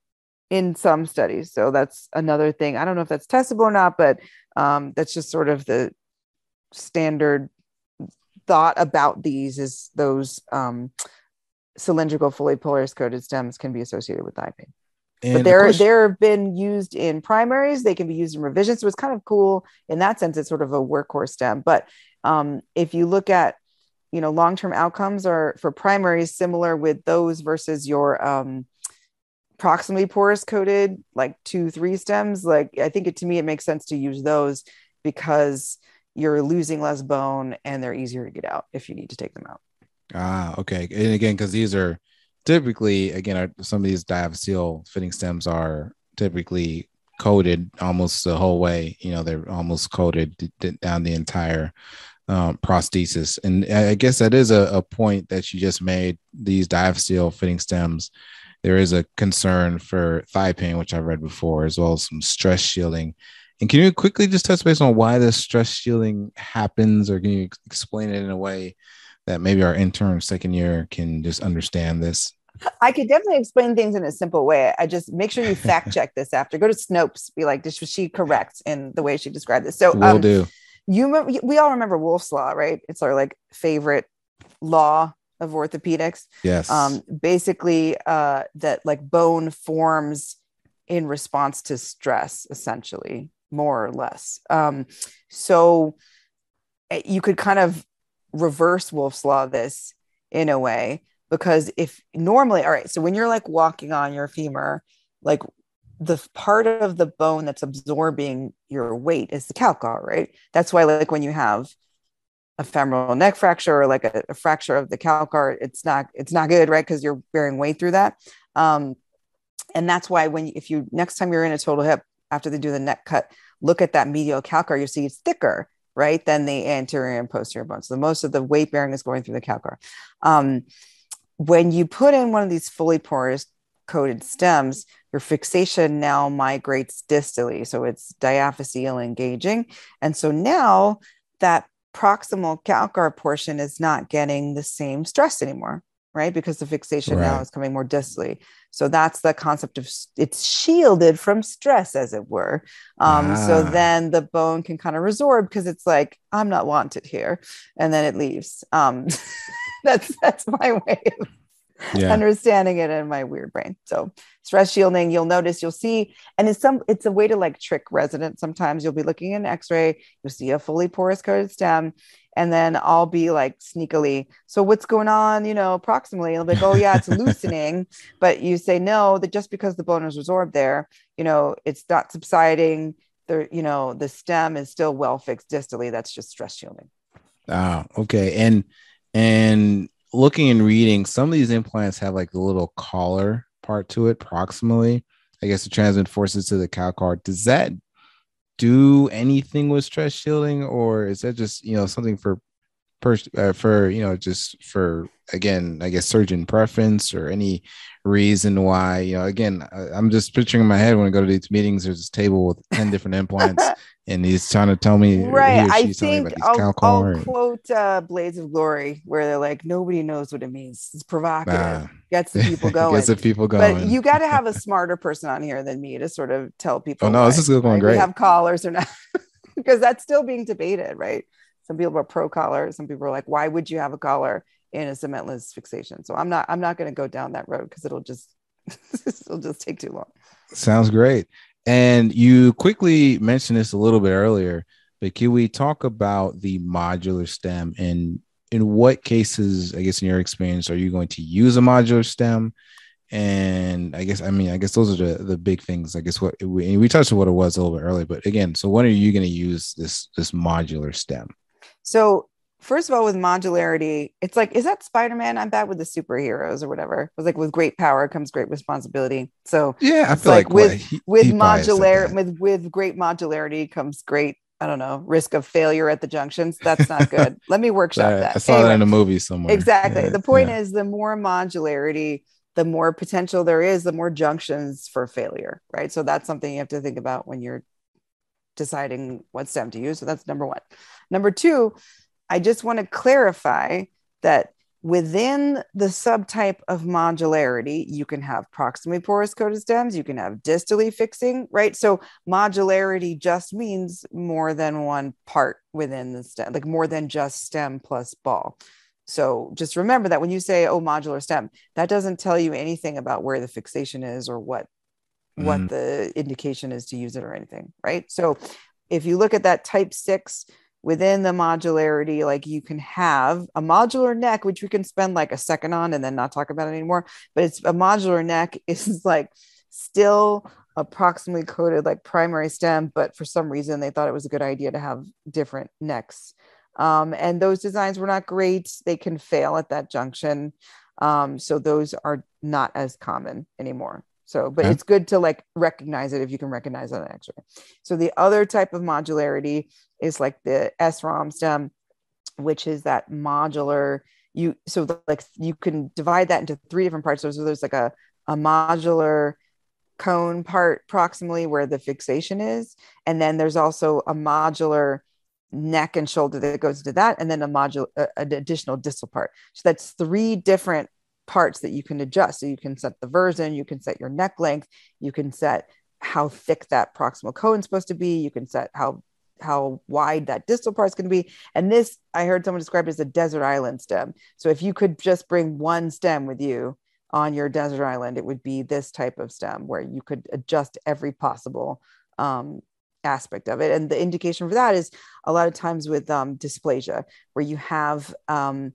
in some studies. So that's another thing. I don't know if that's testable or not, but um, that's just sort of the standard thought about these is those um, cylindrical fully porous coated stems can be associated with thigh pain And but the they're they're been used in primaries. They can be used in revision so it's kind of cool in that sense. It's sort of a workhorse stem. But um, if you look at you know long-term outcomes are for primaries similar with those versus your um, proximally porous coated like two three stems like i think it to me it makes sense to use those because you're losing less bone and they're easier to get out if you need to take them out Ah, okay. And again, because these are typically, again, some of these diaphyseal fitting stems are typically coated almost the whole way. You know, they're almost coated down the entire um, prosthesis. And I I guess that is a, a point that you just made. These diaphyseal fitting stems, there is a concern for thigh pain, which I've read before, as well as some stress shielding. And can you quickly just touch base on why the stress shielding happens, or can you explain it in a way that maybe our intern second year can just understand this? I could definitely explain things in a simple way. I just make sure you fact (laughs) check this after. Go to Snopes, be like, "Was she correct in the way she described this?" So, Will um, do. you we all remember Wolff's Law, right? It's our like favorite law of orthopedics. Yes. Um, basically, uh, that like bone forms in response to stress, essentially, more or less. Um, so eh, you could kind of reverse Wolff's Law this in a way because if normally, all right, so when you're like walking on your femur, like the part of the bone that's absorbing your weight is the calcar, right? That's why, like, when you have a femoral neck fracture or like a, a fracture of the calcar, it's not it's not good, right? Because you're bearing weight through that. Um, and that's why when if you next time you're in a total hip after they do the neck cut, look at that medial calcar, you see it's thicker, right, than the anterior and posterior bones. So most of the weight bearing is going through the calcar. Um, when you put in one of these fully porous coated stems, your fixation now migrates distally. So it's diaphyseal engaging. And so now that proximal calcar portion is not getting the same stress anymore, right? Because the fixation right. now is coming more distally. So that's the concept of it's shielded from stress, as it were. Um, ah. So then the bone can kind of resorb because it's like, I'm not wanted here. And then it leaves. Um, (laughs) that's that's my way of yeah. understanding it in my weird brain. So stress shielding, you'll notice, you'll see, and it's some it's a way to like trick residents. Sometimes you'll be looking in x-ray, you'll see a fully porous coated stem, and then I'll be like sneakily, so what's going on, you know, proximally? And I'll be like, oh yeah, it's (laughs) loosening. but you say no, that just because the bone is resorbed there, you know, it's not subsiding. The, you know, the stem is still well fixed distally. That's just stress shielding. Ah, okay. And and looking and reading, some of these implants have like a little collar part to it proximally. I guess to transmit forces to the cow calcar. Does that do anything with stress shielding, or is that just you know something for per, uh, for you know just for again i guess surgeon preference or any reason why you know again i'm just picturing in my head when i go to these meetings there's this table with 10 different implants (laughs) and he's trying to tell me right i think i'll, I'll quote uh, blades of glory where they're like nobody knows what it means. It's provocative. Nah. gets the (laughs) people going gets the people going. but you got to have a (laughs) smarter person on here than me to sort of tell people oh no why, this is going right? great we have collars or not? Because that's still being debated right some people are pro collar some people are like why would you have a collar in a cementless fixation? So i'm not i'm not going to go down that road because it'll just (laughs) it'll just take too long. Sounds great. And you quickly mentioned this a little bit earlier but can we talk about the modular stem? And in what cases i guess in your experience are you going to use a modular stem? And i guess i mean i guess those are the, the big things i guess what we, we touched on what it was a little bit earlier but again so when are you going to use this this modular stem so first of all, with modularity, it's like, is that Spider Man? I'm bad with the superheroes or whatever. It was like, with great power comes great responsibility. So yeah, I feel like, like with he, with modular with with great modularity comes great. I don't know risk of failure at the junctions. That's not good. (laughs) Let me workshop that. I saw anyway, that in a movie somewhere. Exactly. Yeah, the point yeah. is, the more modularity, the more potential there is, the more junctions for failure. Right. So that's something you have to think about when you're deciding what stem to use. So that's number one. Number two, I just want to clarify that within the subtype of modularity, you can have proximally porous coated stems, you can have distally fixing, right? So modularity just means more than one part within the stem, like more than just stem plus ball. So just remember that when you say, oh, modular stem, that doesn't tell you anything about where the fixation is or what mm-hmm. what the indication is to use it or anything, right? So if you look at that type six within the modularity, like you can have a modular neck, which we can spend like a second on and then not talk about it anymore. But it's a modular neck (laughs) is like still approximately coated like primary stem, but for some reason they thought it was a good idea to have different necks. Um, and those designs were not great. They can fail at that junction. Um, so those are not as common anymore. So, but okay. it's good to like recognize it if you can recognize it on an X-ray. So the other type of modularity is like the S-ROM stem, which is that modular. You so like you can divide that into three different parts. So there's like a a modular cone part proximally where the fixation is, and then there's also a modular neck and shoulder that goes into that, and then a modular an additional distal part. So that's three different parts that you can adjust. So you can set the version, you can set your neck length, you can set how thick that proximal cone is supposed to be, you can set how how wide that distal part is going to be. And this, I heard someone describe it as a desert island stem. So if you could just bring one stem with you on your desert island, it would be this type of stem where you could adjust every possible um, aspect of it. And the indication for that is a lot of times with um, dysplasia, where you have um,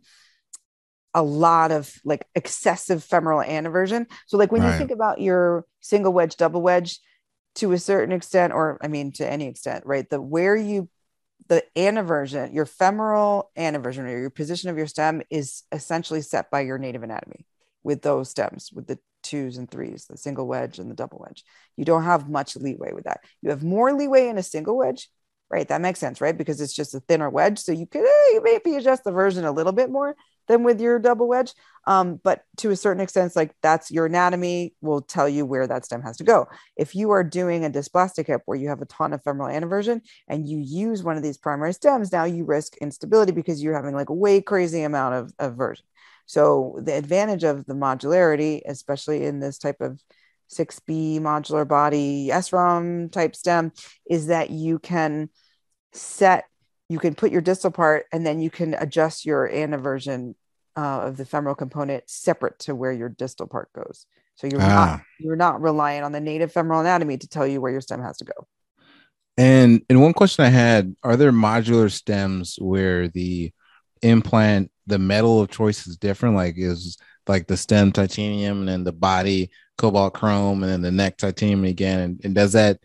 a lot of like excessive femoral anteversion. So like when right. you think about your single wedge, double wedge, to a certain extent, or I mean, to any extent, right? The where you the anteversion, your femoral anteversion or your position of your stem is essentially set by your native anatomy with those stems, with the twos and threes, the single wedge and the double wedge. You don't have much leeway with that. You have more leeway in a single wedge, right? That makes sense, right? Because it's just a thinner wedge. So you could eh, maybe adjust the version a little bit more than with your double wedge. Um, but to a certain extent, like that's your anatomy will tell you where that stem has to go. If you are doing a dysplastic hip where you have a ton of femoral anteversion and you use one of these primary stems, now you risk instability because you're having like a way crazy amount of, of version. So the advantage of the modularity, especially in this type of 6B modular body S-ROM type stem, is that you can set you can put your distal part and then you can adjust your anteversion uh, of the femoral component separate to where your distal part goes. So you're ah. not you're not relying on the native femoral anatomy to tell you where your stem has to go. And and one question I had: Are there modular stems where the implant, the metal of choice is different? Like is like the stem titanium and then the body cobalt chrome and then the neck titanium again? And, and does that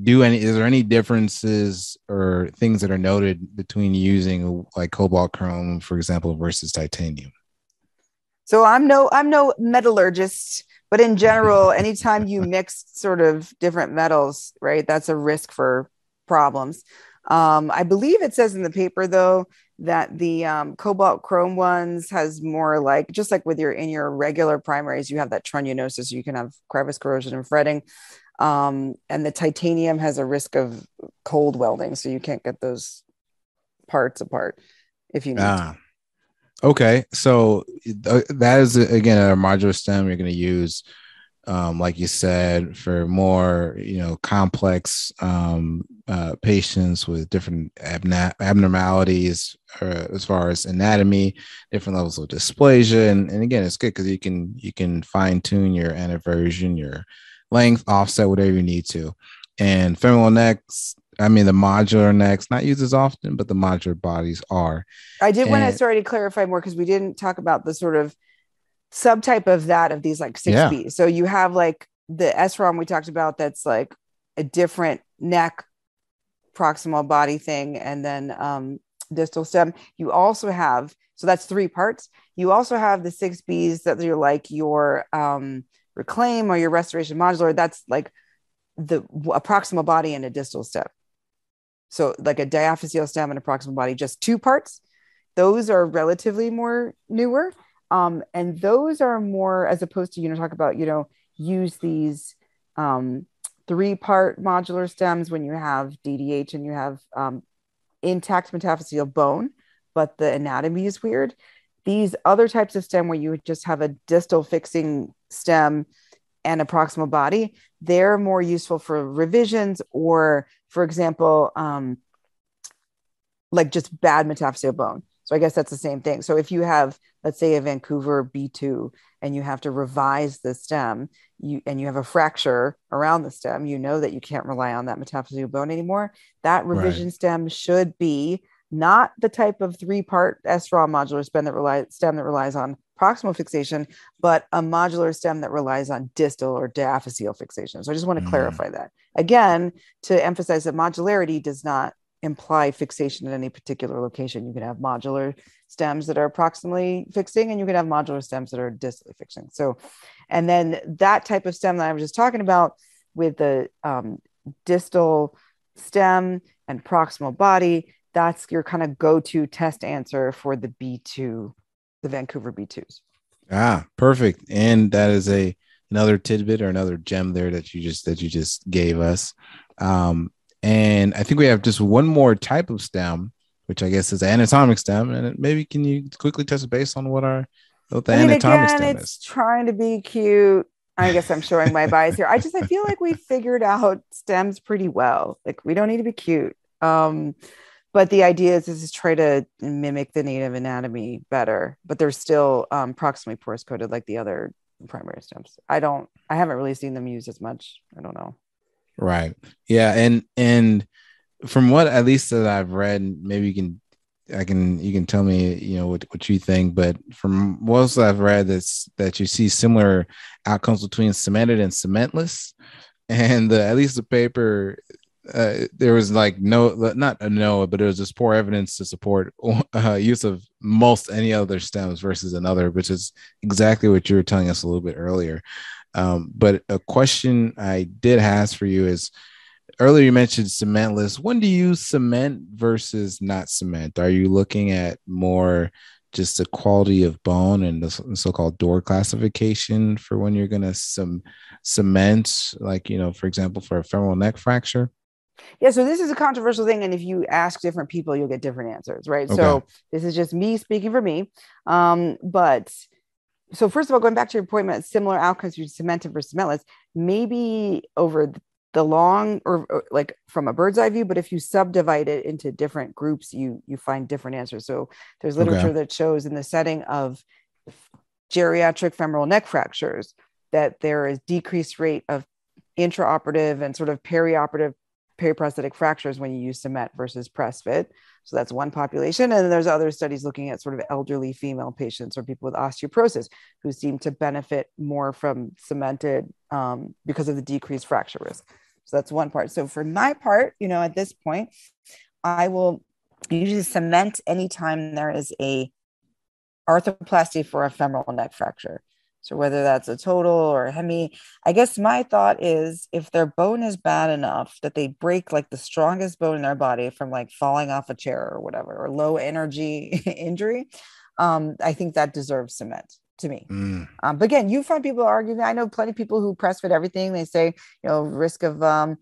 do any is there any differences or things that are noted between using like cobalt chrome for example versus titanium? So i'm no i'm no metallurgist but in general (laughs) anytime you mix sort of different metals right that's a risk for problems. Um, i believe it says in the paper though that the um, cobalt chrome ones has more like just like with your in your regular primaries you have that trunnionosis you can have crevice corrosion and fretting um, and the titanium has a risk of cold welding, so you can't get those parts apart if you need ah. to. Okay, so th- that is again a modular stem you're going to use, um, like you said, for more you know complex um, uh, patients with different abna- abnormalities uh, as far as anatomy, different levels of dysplasia, and, and again, it's good because you can you can fine tune your anteversion, your length, offset, whatever you need to. And femoral necks, I mean, the modular necks, not used as often, but the modular bodies are. I did and, want to sorry to clarify more because we didn't talk about the sort of subtype of that of these like 6B. Yeah. So you have like the S-ROM we talked about that's like a different neck proximal body thing and then um, distal stem. You also have, so that's three parts. You also have the 6Bs that are like your um, reclaim or your restoration modular, that's like the a proximal body and a distal stem. So like a diaphyseal stem and a proximal body, just two parts. Those are relatively more newer. Um, and those are more as opposed to, you know, talk about, you know, use these um, three part modular stems when you have DDH and you have um, intact metaphyseal bone, but the anatomy is weird. These other types of stem where you just have a distal fixing stem and a proximal body, they're more useful for revisions or, for example, um, like just bad metaphyseal bone. So I guess that's the same thing. So if you have, let's say, a Vancouver B2 and you have to revise the stem, you and you have a fracture around the stem, you know that you can't rely on that metaphyseal bone anymore. That revision right. stem should be not the type of three-part S-ROM modular stem that relies stem that relies on proximal fixation, but a modular stem that relies on distal or diaphyseal fixation. So I just want to mm. clarify that. Again, to emphasize that modularity does not imply fixation at any particular location. You can have modular stems that are proximally fixing, and you can have modular stems that are distally fixing. So, and then that type of stem that I was just talking about with the um, distal stem and proximal body, that's your kind of go to test answer for the B2 the Vancouver B2s. Ah, perfect. And that is a another tidbit or another gem there that you just that you just gave us. Um, and I think we have just one more type of stem, which I guess is anatomic stem. And maybe can you quickly touch base on what our what the I mean, anatomic again, stem it's is? Trying to be cute. I guess I'm showing my bias here. I just I feel like we figured out stems pretty well. Like we don't need to be cute. Um, but the idea is, is to try to mimic the native anatomy better but they're still um, proximally porous coated like the other primary stems. I don't i haven't really seen them used as much. I don't know. Right. Yeah and and from what at least that i've read maybe you can i can you can tell me you know what, what you think but from what i've read that's that you see similar outcomes between cemented and cementless (laughs) and the at least the paper uh, there was like no not a no but it was just poor evidence to support uh, use of most any other stems versus another which is exactly what you were telling us a little bit earlier. Um, but a question i did ask for you is earlier you mentioned cementless. When do you cement versus not cement? Are you looking at more just the quality of bone and the so-called Dorr classification for when you're going to some cement? Like you know for example for a femoral neck fracture yeah, so this is a controversial thing, and if you ask different people, you'll get different answers, right? Okay. So this is just me speaking for me. Um, but so first of all, going back to your point about similar outcomes you cemented versus cementless, maybe over the long or, or, like from a bird's eye view, but if you subdivide it into different groups, you you find different answers. So there's literature Okay. that shows in the setting of geriatric femoral neck fractures that there is decreased rate of intraoperative and sort of perioperative periprosthetic fractures when you use cement versus press fit. So that's one population. And there's other studies looking at sort of elderly female patients or people with osteoporosis who seem to benefit more from cemented um, because of the decreased fracture risk. So that's one part. So for my part, you know, at this point, I will usually cement anytime there is a arthroplasty for a femoral neck fracture. So whether that's a total or a hemi, I guess my thought is if their bone is bad enough that they break like the strongest bone in their body from like falling off a chair or whatever, or low energy (laughs) injury, um, I think that deserves cement to me. Mm, Um, but again, you find people arguing. I know plenty of people who press fit everything. They say, you know, risk of um,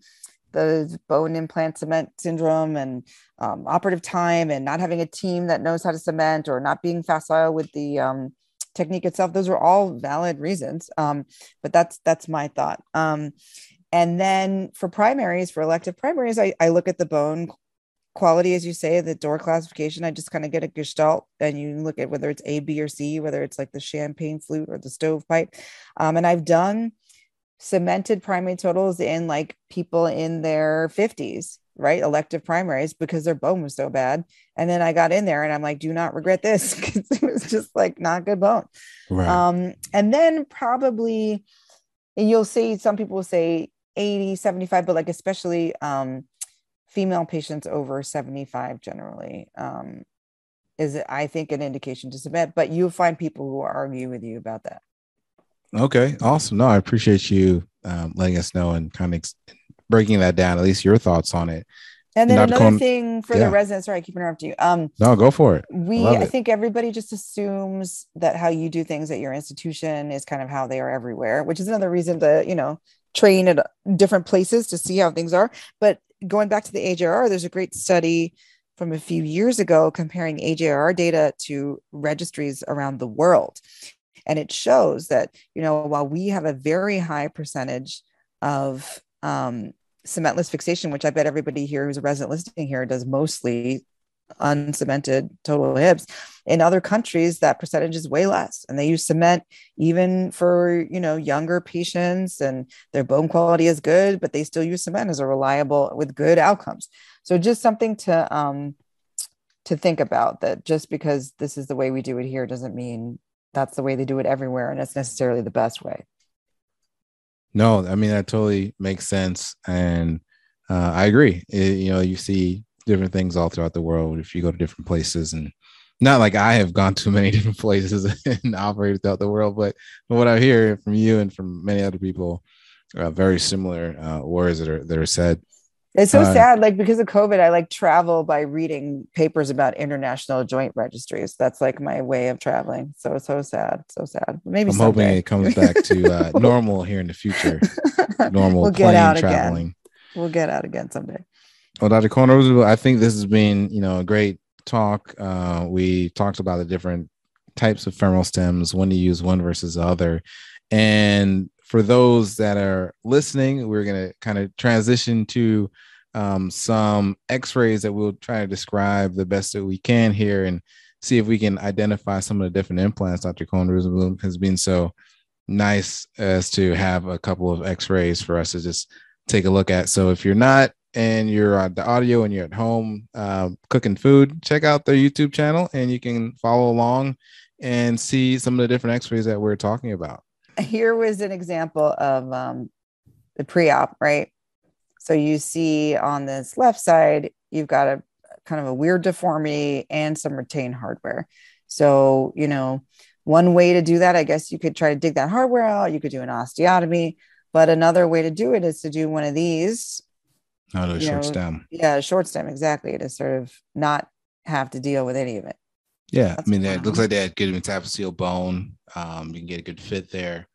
the bone implant cement syndrome and um, operative time and not having a team that knows how to cement or not being facile with the um, technique itself. Those are all valid reasons. Um, but that's that's my thought. Um, and then for primaries, for elective primaries, I, I look at the bone quality, as you say, the Dorr classification. I just kind of get a gestalt and you look at whether it's A, B, or C, whether it's like the champagne flute or the stovepipe. Um, and I've done cemented primary totals in like people in their 50s, right? Elective primaries because their bone was so bad. And then I got in there and I'm like, do not regret this (laughs) because it was just like not good bone. right Um, and then probably, and you'll see some people will say 80, 75, but like especially um, female patients over 75 generally um, is, I think, an indication to submit. But you'll find people who argue with you about that. Okay, awesome. No, I appreciate you um, letting us know and kind of ex- breaking that down. At least your thoughts on it. And then Not another con- thing for yeah. the residents, sorry, I keep interrupting you. Um, No, go for it. we i it. think everybody just assumes that how you do things at your institution is kind of how they are everywhere which is another reason to you know train at different places to see how things are but going back to the ajr there's a great study from a few years ago comparing ajr data to registries around the world and it shows that you know while we have a very high percentage of um, cementless fixation which i bet everybody here who's a resident listening here does mostly uncemented total hips. In other countries that percentage is way less and they use cement even for you know younger patients and their bone quality is good but they still use cement as a reliable with good outcomes. So just something to um to think about that just because this is the way we do it here doesn't mean that's the way they do it everywhere and it's necessarily the best way No, I mean that totally makes sense, and uh, I agree. It- you know, you see different things all throughout the world if you go to different places, and not like I have gone to many (laughs) different places and operated throughout the world, but what I hear from you and from many other people, uh, very similar uh, words that are that are said. It's so Uh, sad. Like because of COVID, I like travel by reading papers about international joint registries. That's like my way of traveling. So so sad. So sad. Maybe I'm hoping it comes back to uh, (laughs) normal here in the future. (laughs) Normal we'll plane get out traveling. again. We'll get out again someday. Well, Dr. Cohen Rosenblum, I think this has been, you know, a great talk. Uh, we talked about the different types of femoral stems, when to use one versus the other. And for those that are listening, we're going to kind of transition to um, some x-rays that we'll try to describe the best that we can here and see if we can identify some of the different implants. Dr. Cohen Rosenblum has been so nice as to have a couple of x-rays for us to just take a look at. So if you're not and you're on the audio and you're at home uh, cooking food, check out their YouTube channel and you can follow along and see some of the different x-rays that we're talking about. Here was an example of um, the pre-op, right? So you see on this left side, you've got a kind of a weird deformity and some retained hardware. So, you know, one way to do that, I guess you could try to dig that hardware out. You could do an osteotomy, but another way to do it is to do one of these. Oh, the you short know, stem. Yeah, a short stem, exactly. To sort of not have to deal with any of it. Yeah, That's I mean, that looks like they had good metaphyseal bone. Um, you can get a good fit there.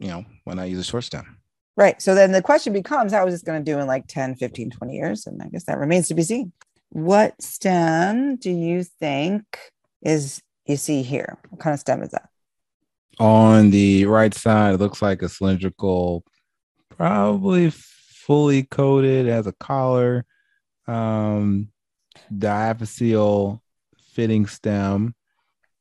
You know, why not use a short stem? Right. So then the question becomes how is this going to do in like 10, 15, 20 years? And I guess that remains to be seen. What stem do you think is you see here? What kind of stem is that? On the right side, it looks like a cylindrical, probably fully coated, has a collar, um, diaphyseal fitting stem.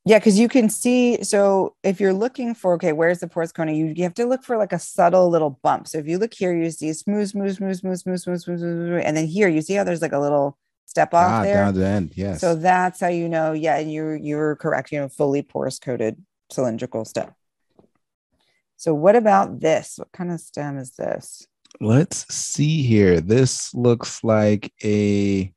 Yeah, because you can see. So if you're looking for, okay, where's the porous cone? You, you have to look for like a subtle little bump. So if you look here, you see smooth, smooth, smooth, smooth, smooth, smooth, smooth, smooth, smooth. And then here, you see how there's like a little step off Ah, there. down the end. Yes. So that's how you know, yeah, and you're you're correct, you know, fully porous coated cylindrical stem. So what about this? What kind of stem is this? Let's see here. This looks like a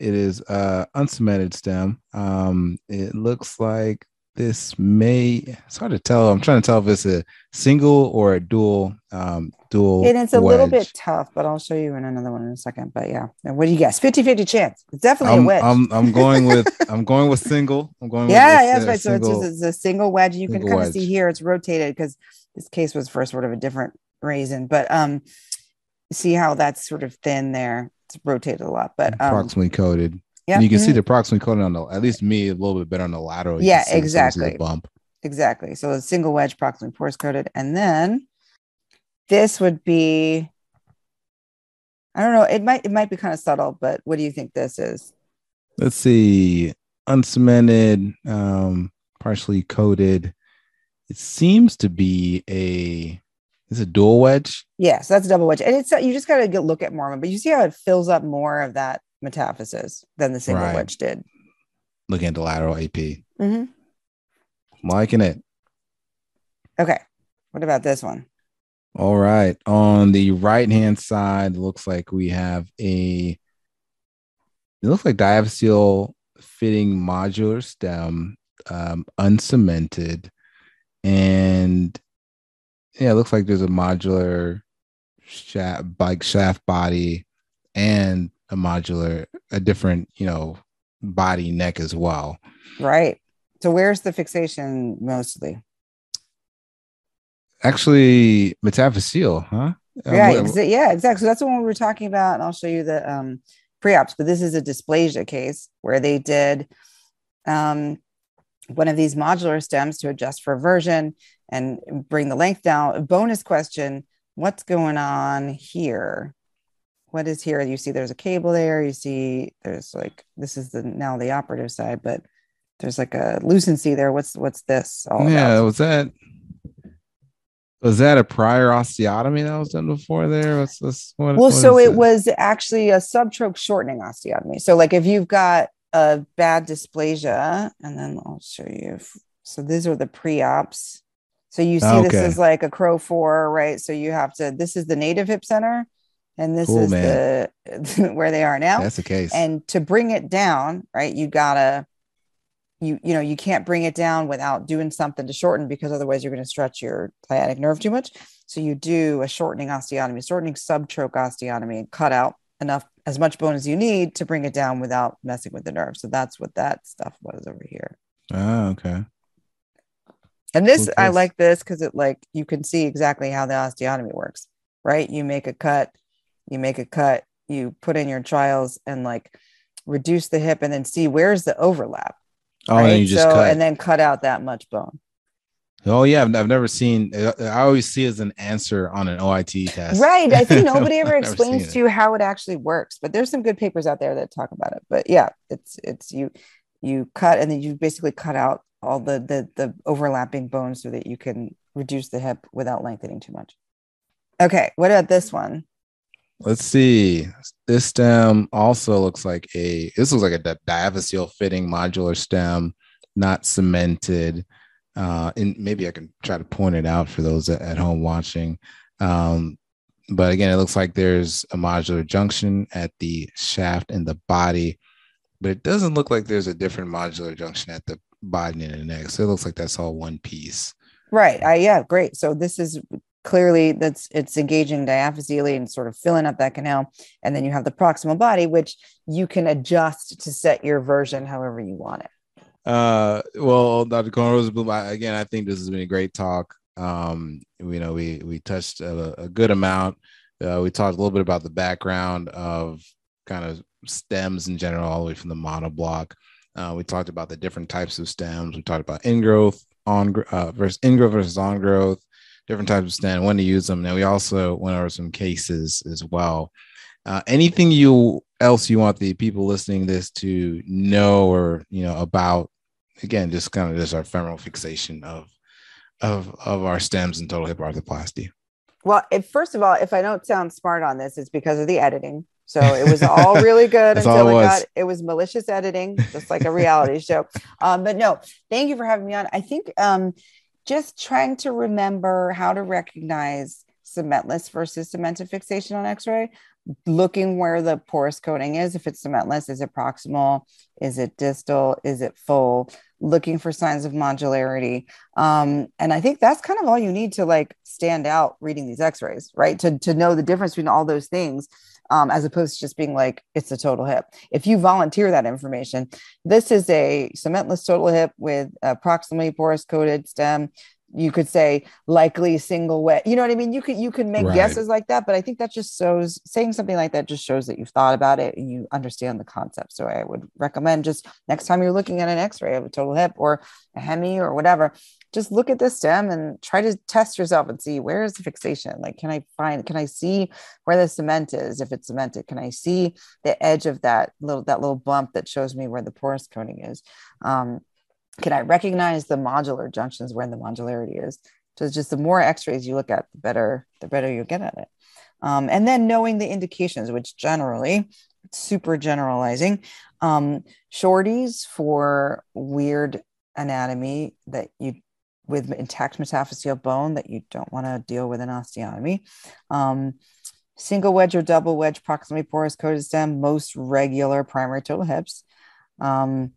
it is uh uncemented stem. Um it looks like this may it's hard to tell. I'm trying to tell if it's a single or a dual um dual And it's a little bit tough, but I'll show you in another one in a second. But yeah, and what do you guess? 50 50 chance. It's definitely a I'm, wedge. I'm I'm going with (laughs) I'm going with single. I'm going yeah, with yeah, that's right. So it's, just, it's a single wedge. You can single kind of see here it's rotated because this case was for sort of a different reason. But um, see how that's sort of thin there. It's rotated a lot, but um, approximately coated. yeah, And you can see mhm. the approximately coated on the at least me a little bit better on the lateral. You Yeah, can see- so you see the exactly. bump. Exactly. So a single wedge, proximally porous coated. And then this would be, I don't know, it might it might be kind of subtle, but what do you think this is? let's see uncemented um partially coated it seems to be a is a dual wedge Yeah, so that's a double wedge. And it's you just gotta get, look at Mormon, but you see how it fills up more of that metaphysis than the single Right. wedge did. looking at the lateral ap Mhm. liking it Okay. What about this one? all right on the right hand side looks like we have a it looks like diaphyseal fitting modular stem um uncemented and yeah it looks like there's a modular shaft bike shaft body and a modular a different you know body neck as well Right. So where's the fixation mostly? actually metaphyseal huh Um, yeah, what- exa- yeah, exactly. So that's the one we were talking about, and I'll show you the um, pre-ops. But this is a dysplasia case where they did um, one of these modular stems to adjust for version and bring the length down. Bonus question: What's going on here? What is here? You see, there's a cable there. You see, there's like this is the now the operative side, but there's like a lucency there. What's what's this all yeah about? was that was that a prior osteotomy that was done before there what's this what, Well, what so it was actually a subtroch shortening osteotomy. So, like if you've got a bad dysplasia, and then I'll show you. If, so these are the pre-ops. So you see, ah, this is like a Crowe four, right? So you have to. This is the native hip center, and this Cool, is the (laughs) where they are now. that's the case and to bring it down, right? You gotta. You, you know you can't bring it down without doing something to shorten because otherwise you're going to stretch your sciatic nerve too much so you do a shortening osteotomy, shortening subtroch osteotomy, and cut out enough as much bone as you need to bring it down without messing with the nerve. So that's what that stuff was over here. oh okay And this, Cool I like this because it like you can see exactly how the osteotomy works, right? You make a cut, you make a cut, you put in your trials and like reduce the hip and then see where's the overlap. oh right? and you just so, cut and then cut out that much bone. oh yeah I've, I've never seen uh, i always see it as an answer on an oit test Right. I think (laughs) nobody ever explains to you how it actually works, but there's some good papers out there that talk about it. But yeah, it's it's you you cut and then you basically cut out all the the the overlapping bones so that you can reduce the hip without lengthening too much. Okay, what about this one? Let's see. This stem also looks like a. This looks like a di- diaphyseal fitting modular stem, not cemented. uh, and maybe I can try to point it out for those at, at home watching. Um, but again, it looks like there's a modular junction at the shaft and the body, but it doesn't look like there's a different modular junction at the body and the next. It looks like that's all one piece. Right. Uh, yeah. Great. So this is clearly that's it's engaging diaphyseally and sort of filling up that canal and then you have the proximal body which you can adjust to set your version however you want it uh well dr Rose, again i think this has been a great talk um you know we we touched a, a good amount uh, we talked a little bit about the background of kind of stems in general all the way from the monoblock uh, we talked about the different types of stems we talked about ingrowth on uh, versus ingrowth versus on growth different types of stem, when to use them. And we also went over some cases as well. Uh, anything you else you want the people listening this to know or you know about? Again, just kind of just our femoral fixation of of of our stems and total hip arthroplasty. Well, if, first of all, if I don't sound smart on this, it's because of the editing. So it was all really good until it, it got it was malicious editing, just like a reality (laughs) show. Um, but no, thank you for having me on. I think um, just trying to remember how to recognize cementless versus cemented fixation on x-ray looking where the porous coating is if it's cementless is it proximal is it distal is it full looking for signs of modularity um, and i think that's kind of all you need to like stand out reading these x-rays right to, to know the difference between all those things um, as opposed to just being like it's a total hip. If you volunteer that information, this is a cementless total hip with a proximally porous coated stem. You could say likely single wedge. You know what I mean? You could you could make right. guesses like that, but I think that just shows saying something like that just shows that you've thought about it and you understand the concept. So I would recommend just next time you're looking at an X-ray of a total hip or a hemi or whatever, just look at the stem and try to test yourself and see where is the fixation like can i find can i see where the cement is if it's cemented can i see the edge of that little that little bump that shows me where the porous coating is um, can i recognize the modular junctions where the modularity is so it's just the more x-rays you look at the better the better you get at it um, and then knowing the indications which generally super generalizing um, shorties for weird anatomy that you with intact metaphyseal bone that you don't want to deal with an osteotomy. Um, single wedge or double wedge proximally porous coated stem, most regular primary total hips. Um,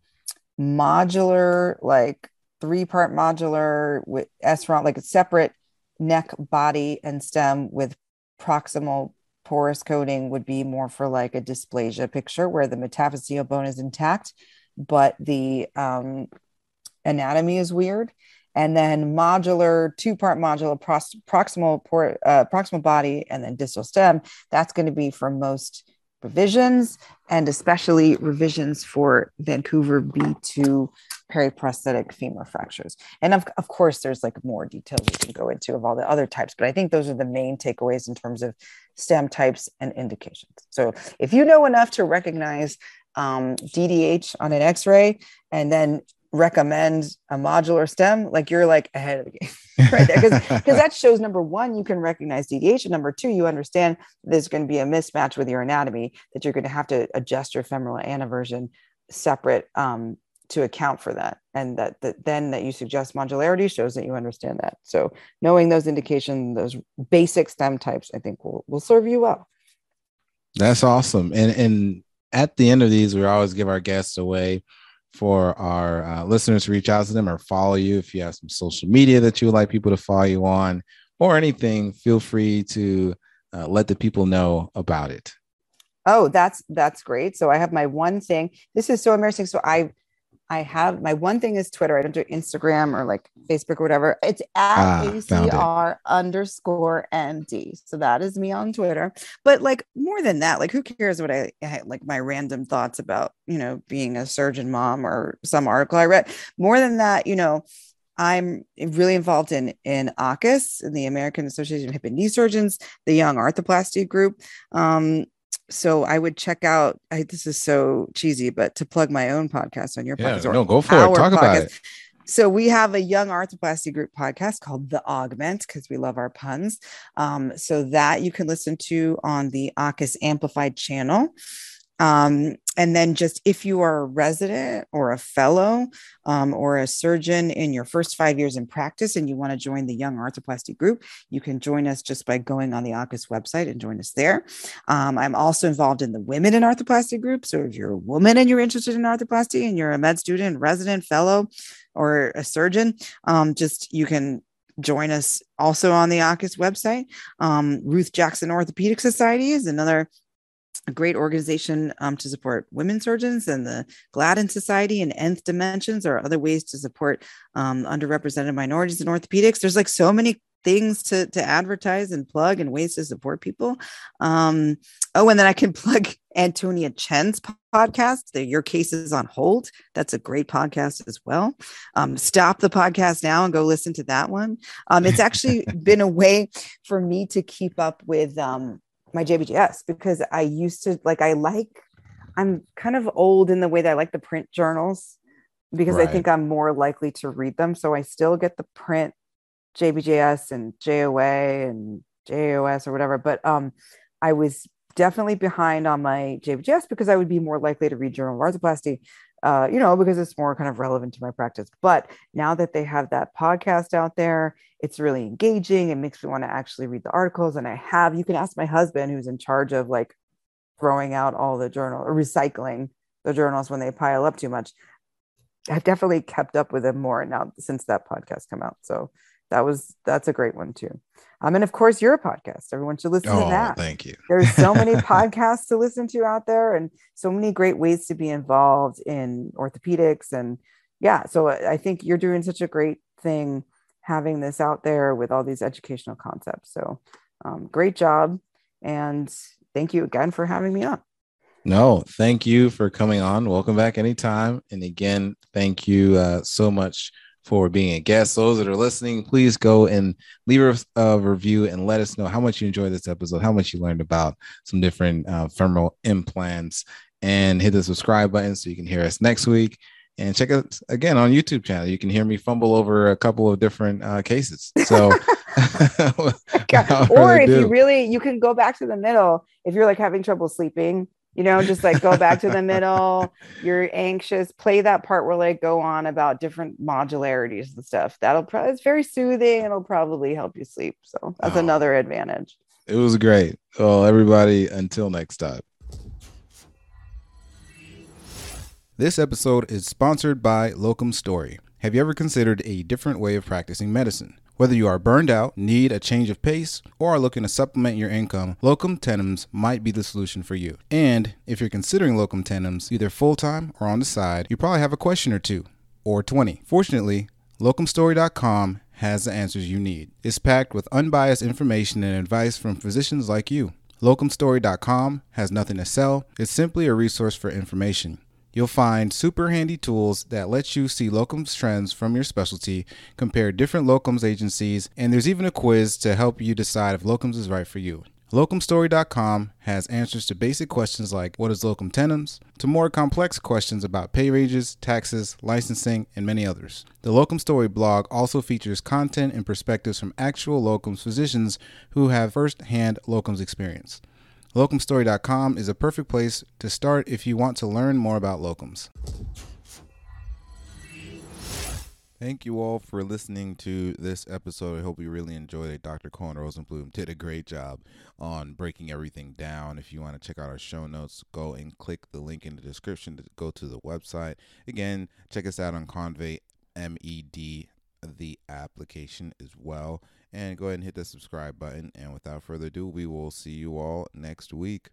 modular, like three part modular with S-ROM, like a separate neck, body, and stem with proximal porous coating would be more for like a dysplasia picture where the metaphyseal bone is intact, but the um, anatomy is weird. And then modular two part modular pros- proximal port, uh, proximal body and then distal stem that's going to be for most revisions and especially revisions for vancouver b2 periprosthetic femur fractures. And of, of course there's like more details we can go into of all the other types but i think those are the main takeaways in terms of stem types and indications. So if you know enough to recognize um, DDH on an X-ray, and then recommend a modular stem, like you're like ahead of the game (laughs) right there. Because because that shows number one, you can recognize deviation. Number two, you understand there's going to be a mismatch with your anatomy that you're going to have to adjust your femoral anteversion separate um, to account for that. And that, that then that you suggest modularity shows that you understand that. So knowing those indications, those basic stem types, I think will will serve you well. That's awesome. And and at the end of these, we always give our guests away for our uh, listeners to reach out to them or follow you. If you have some social media that you would like people to follow you on or anything feel free to uh, let the people know about it. Oh that's that's great. So i have my one thing. This is so embarrassing. So i I have my one thing is Twitter. I don't do Instagram or like Facebook or whatever. It's at ah, ACR underscore ND. So that is me on Twitter. But like more than that, like who cares what I, I like my random thoughts about, you know, being a surgeon mom or some article I read. More than that, you know, I'm really involved in in AAHKS, in the American Association of Hip and Knee Surgeons, the Young Arthroplasty Group. Um, so I would check out. I, this is so cheesy, but to plug my own podcast on your yeah, podcast, no, go for it. Talk podcast. about it. So we have a young arthroplasty group podcast called The Augment because we love our puns. Um, so that you can listen to on the AAHKS Amplified channel. Um, and then just if you are a resident or a fellow um, or a surgeon in your first five years in practice and you want to join the Young Arthroplasty group, you can join us just by going on the AAHKS website and join us there. Um, I'm also involved in the Women in Arthroplasty group. So if you're a woman and you're interested in arthroplasty and you're a med student, resident, fellow, or a surgeon, um, just you can join us also on the AAHKS website. Um, Ruth Jackson Orthopedic Society is another a great organization um, to support women surgeons and the Gladden Society and Nth Dimensions are other ways to support um, underrepresented minorities in orthopedics. There's like so many things to, to advertise and plug and ways to support people. Um, oh, and then I can (laughs) plug Antonia Chen's podcast, the Your Case is on Hold. That's a great podcast as well. Um, stop the podcast now and go listen to that one. Um, it's actually (laughs) been a way for me to keep up with um, my JBJS because I used to like I like I'm kind of old in the way that I like the print journals because right. I think I'm more likely to read them. So I still get the print JBJS and JOA and JOS or whatever. But um, I was definitely behind on my JBJS because I would be more likely to read Journal of Arthroplasty, uh, you know, because it's more kind of relevant to my practice. But now that they have that podcast out there, it's really engaging. It makes me want to actually read the articles. And I have, you can ask my husband, who's in charge of like throwing out all the journal or recycling the journals when they pile up too much. I've definitely kept up with them more now since that podcast come out. So that was that's a great one too. Um, and of course, your podcast. Everyone should listen oh, to that. Thank you. There's so many (laughs) podcasts to listen to out there, and so many great ways to be involved in orthopedics. And yeah, so I think you're doing such a great thing having this out there with all these educational concepts. So um, great job, and thank you again for having me on. No, thank you for coming on. Welcome back anytime. And again, thank you uh, so much for being a guest. Those that are listening, please go and leave a, review and let us know how much you enjoyed this episode, how much you learned about some different uh, femoral implants, and hit the subscribe button so you can hear us next week. And check us again on YouTube channel. You can hear me fumble over a couple of different uh, cases. So, (laughs) (laughs) or if you really, you can go back to the middle if you're like having trouble sleeping you know just like go back to the (laughs) middle. You're anxious. Play that part where like go on about different modularities and stuff. That'll probably it's very soothing. It'll probably help you sleep. So that's oh, another advantage. It was great. Well everybody until next time. This episode is sponsored by locum story. Have you ever considered a different way of practicing medicine whether you are burned out, need a change of pace, or are looking to supplement your income, locum tenens might be the solution for you. And if you're considering locum tenens, either full time or on the side, you probably have a question or two, or 20. Fortunately, locumstory.com has the answers you need. It's packed with unbiased information and advice from physicians like you. Locumstory.com has nothing to sell, it's simply a resource for information. You'll find super handy tools that let you see locums trends from your specialty, compare different locums agencies, and there's even a quiz to help you decide if locums is right for you. Locumstory.com has answers to basic questions like what is locum tenens, to more complex questions about pay ranges, taxes, licensing, and many others. The Locum Story blog also features content and perspectives from actual locums physicians who have first-hand locums experience. Locumstory.com is a perfect place to start if you want to learn more about locums. Thank you all for listening to this episode. I hope you really enjoyed it. Dr. Cohen Rosenblum did a great job on breaking everything down. If you want to check out our show notes, go and click the link in the description to go to the website. Again, check us out on Convey MED, the application as well and go ahead and hit the subscribe button. And without further ado, we will see you all next week.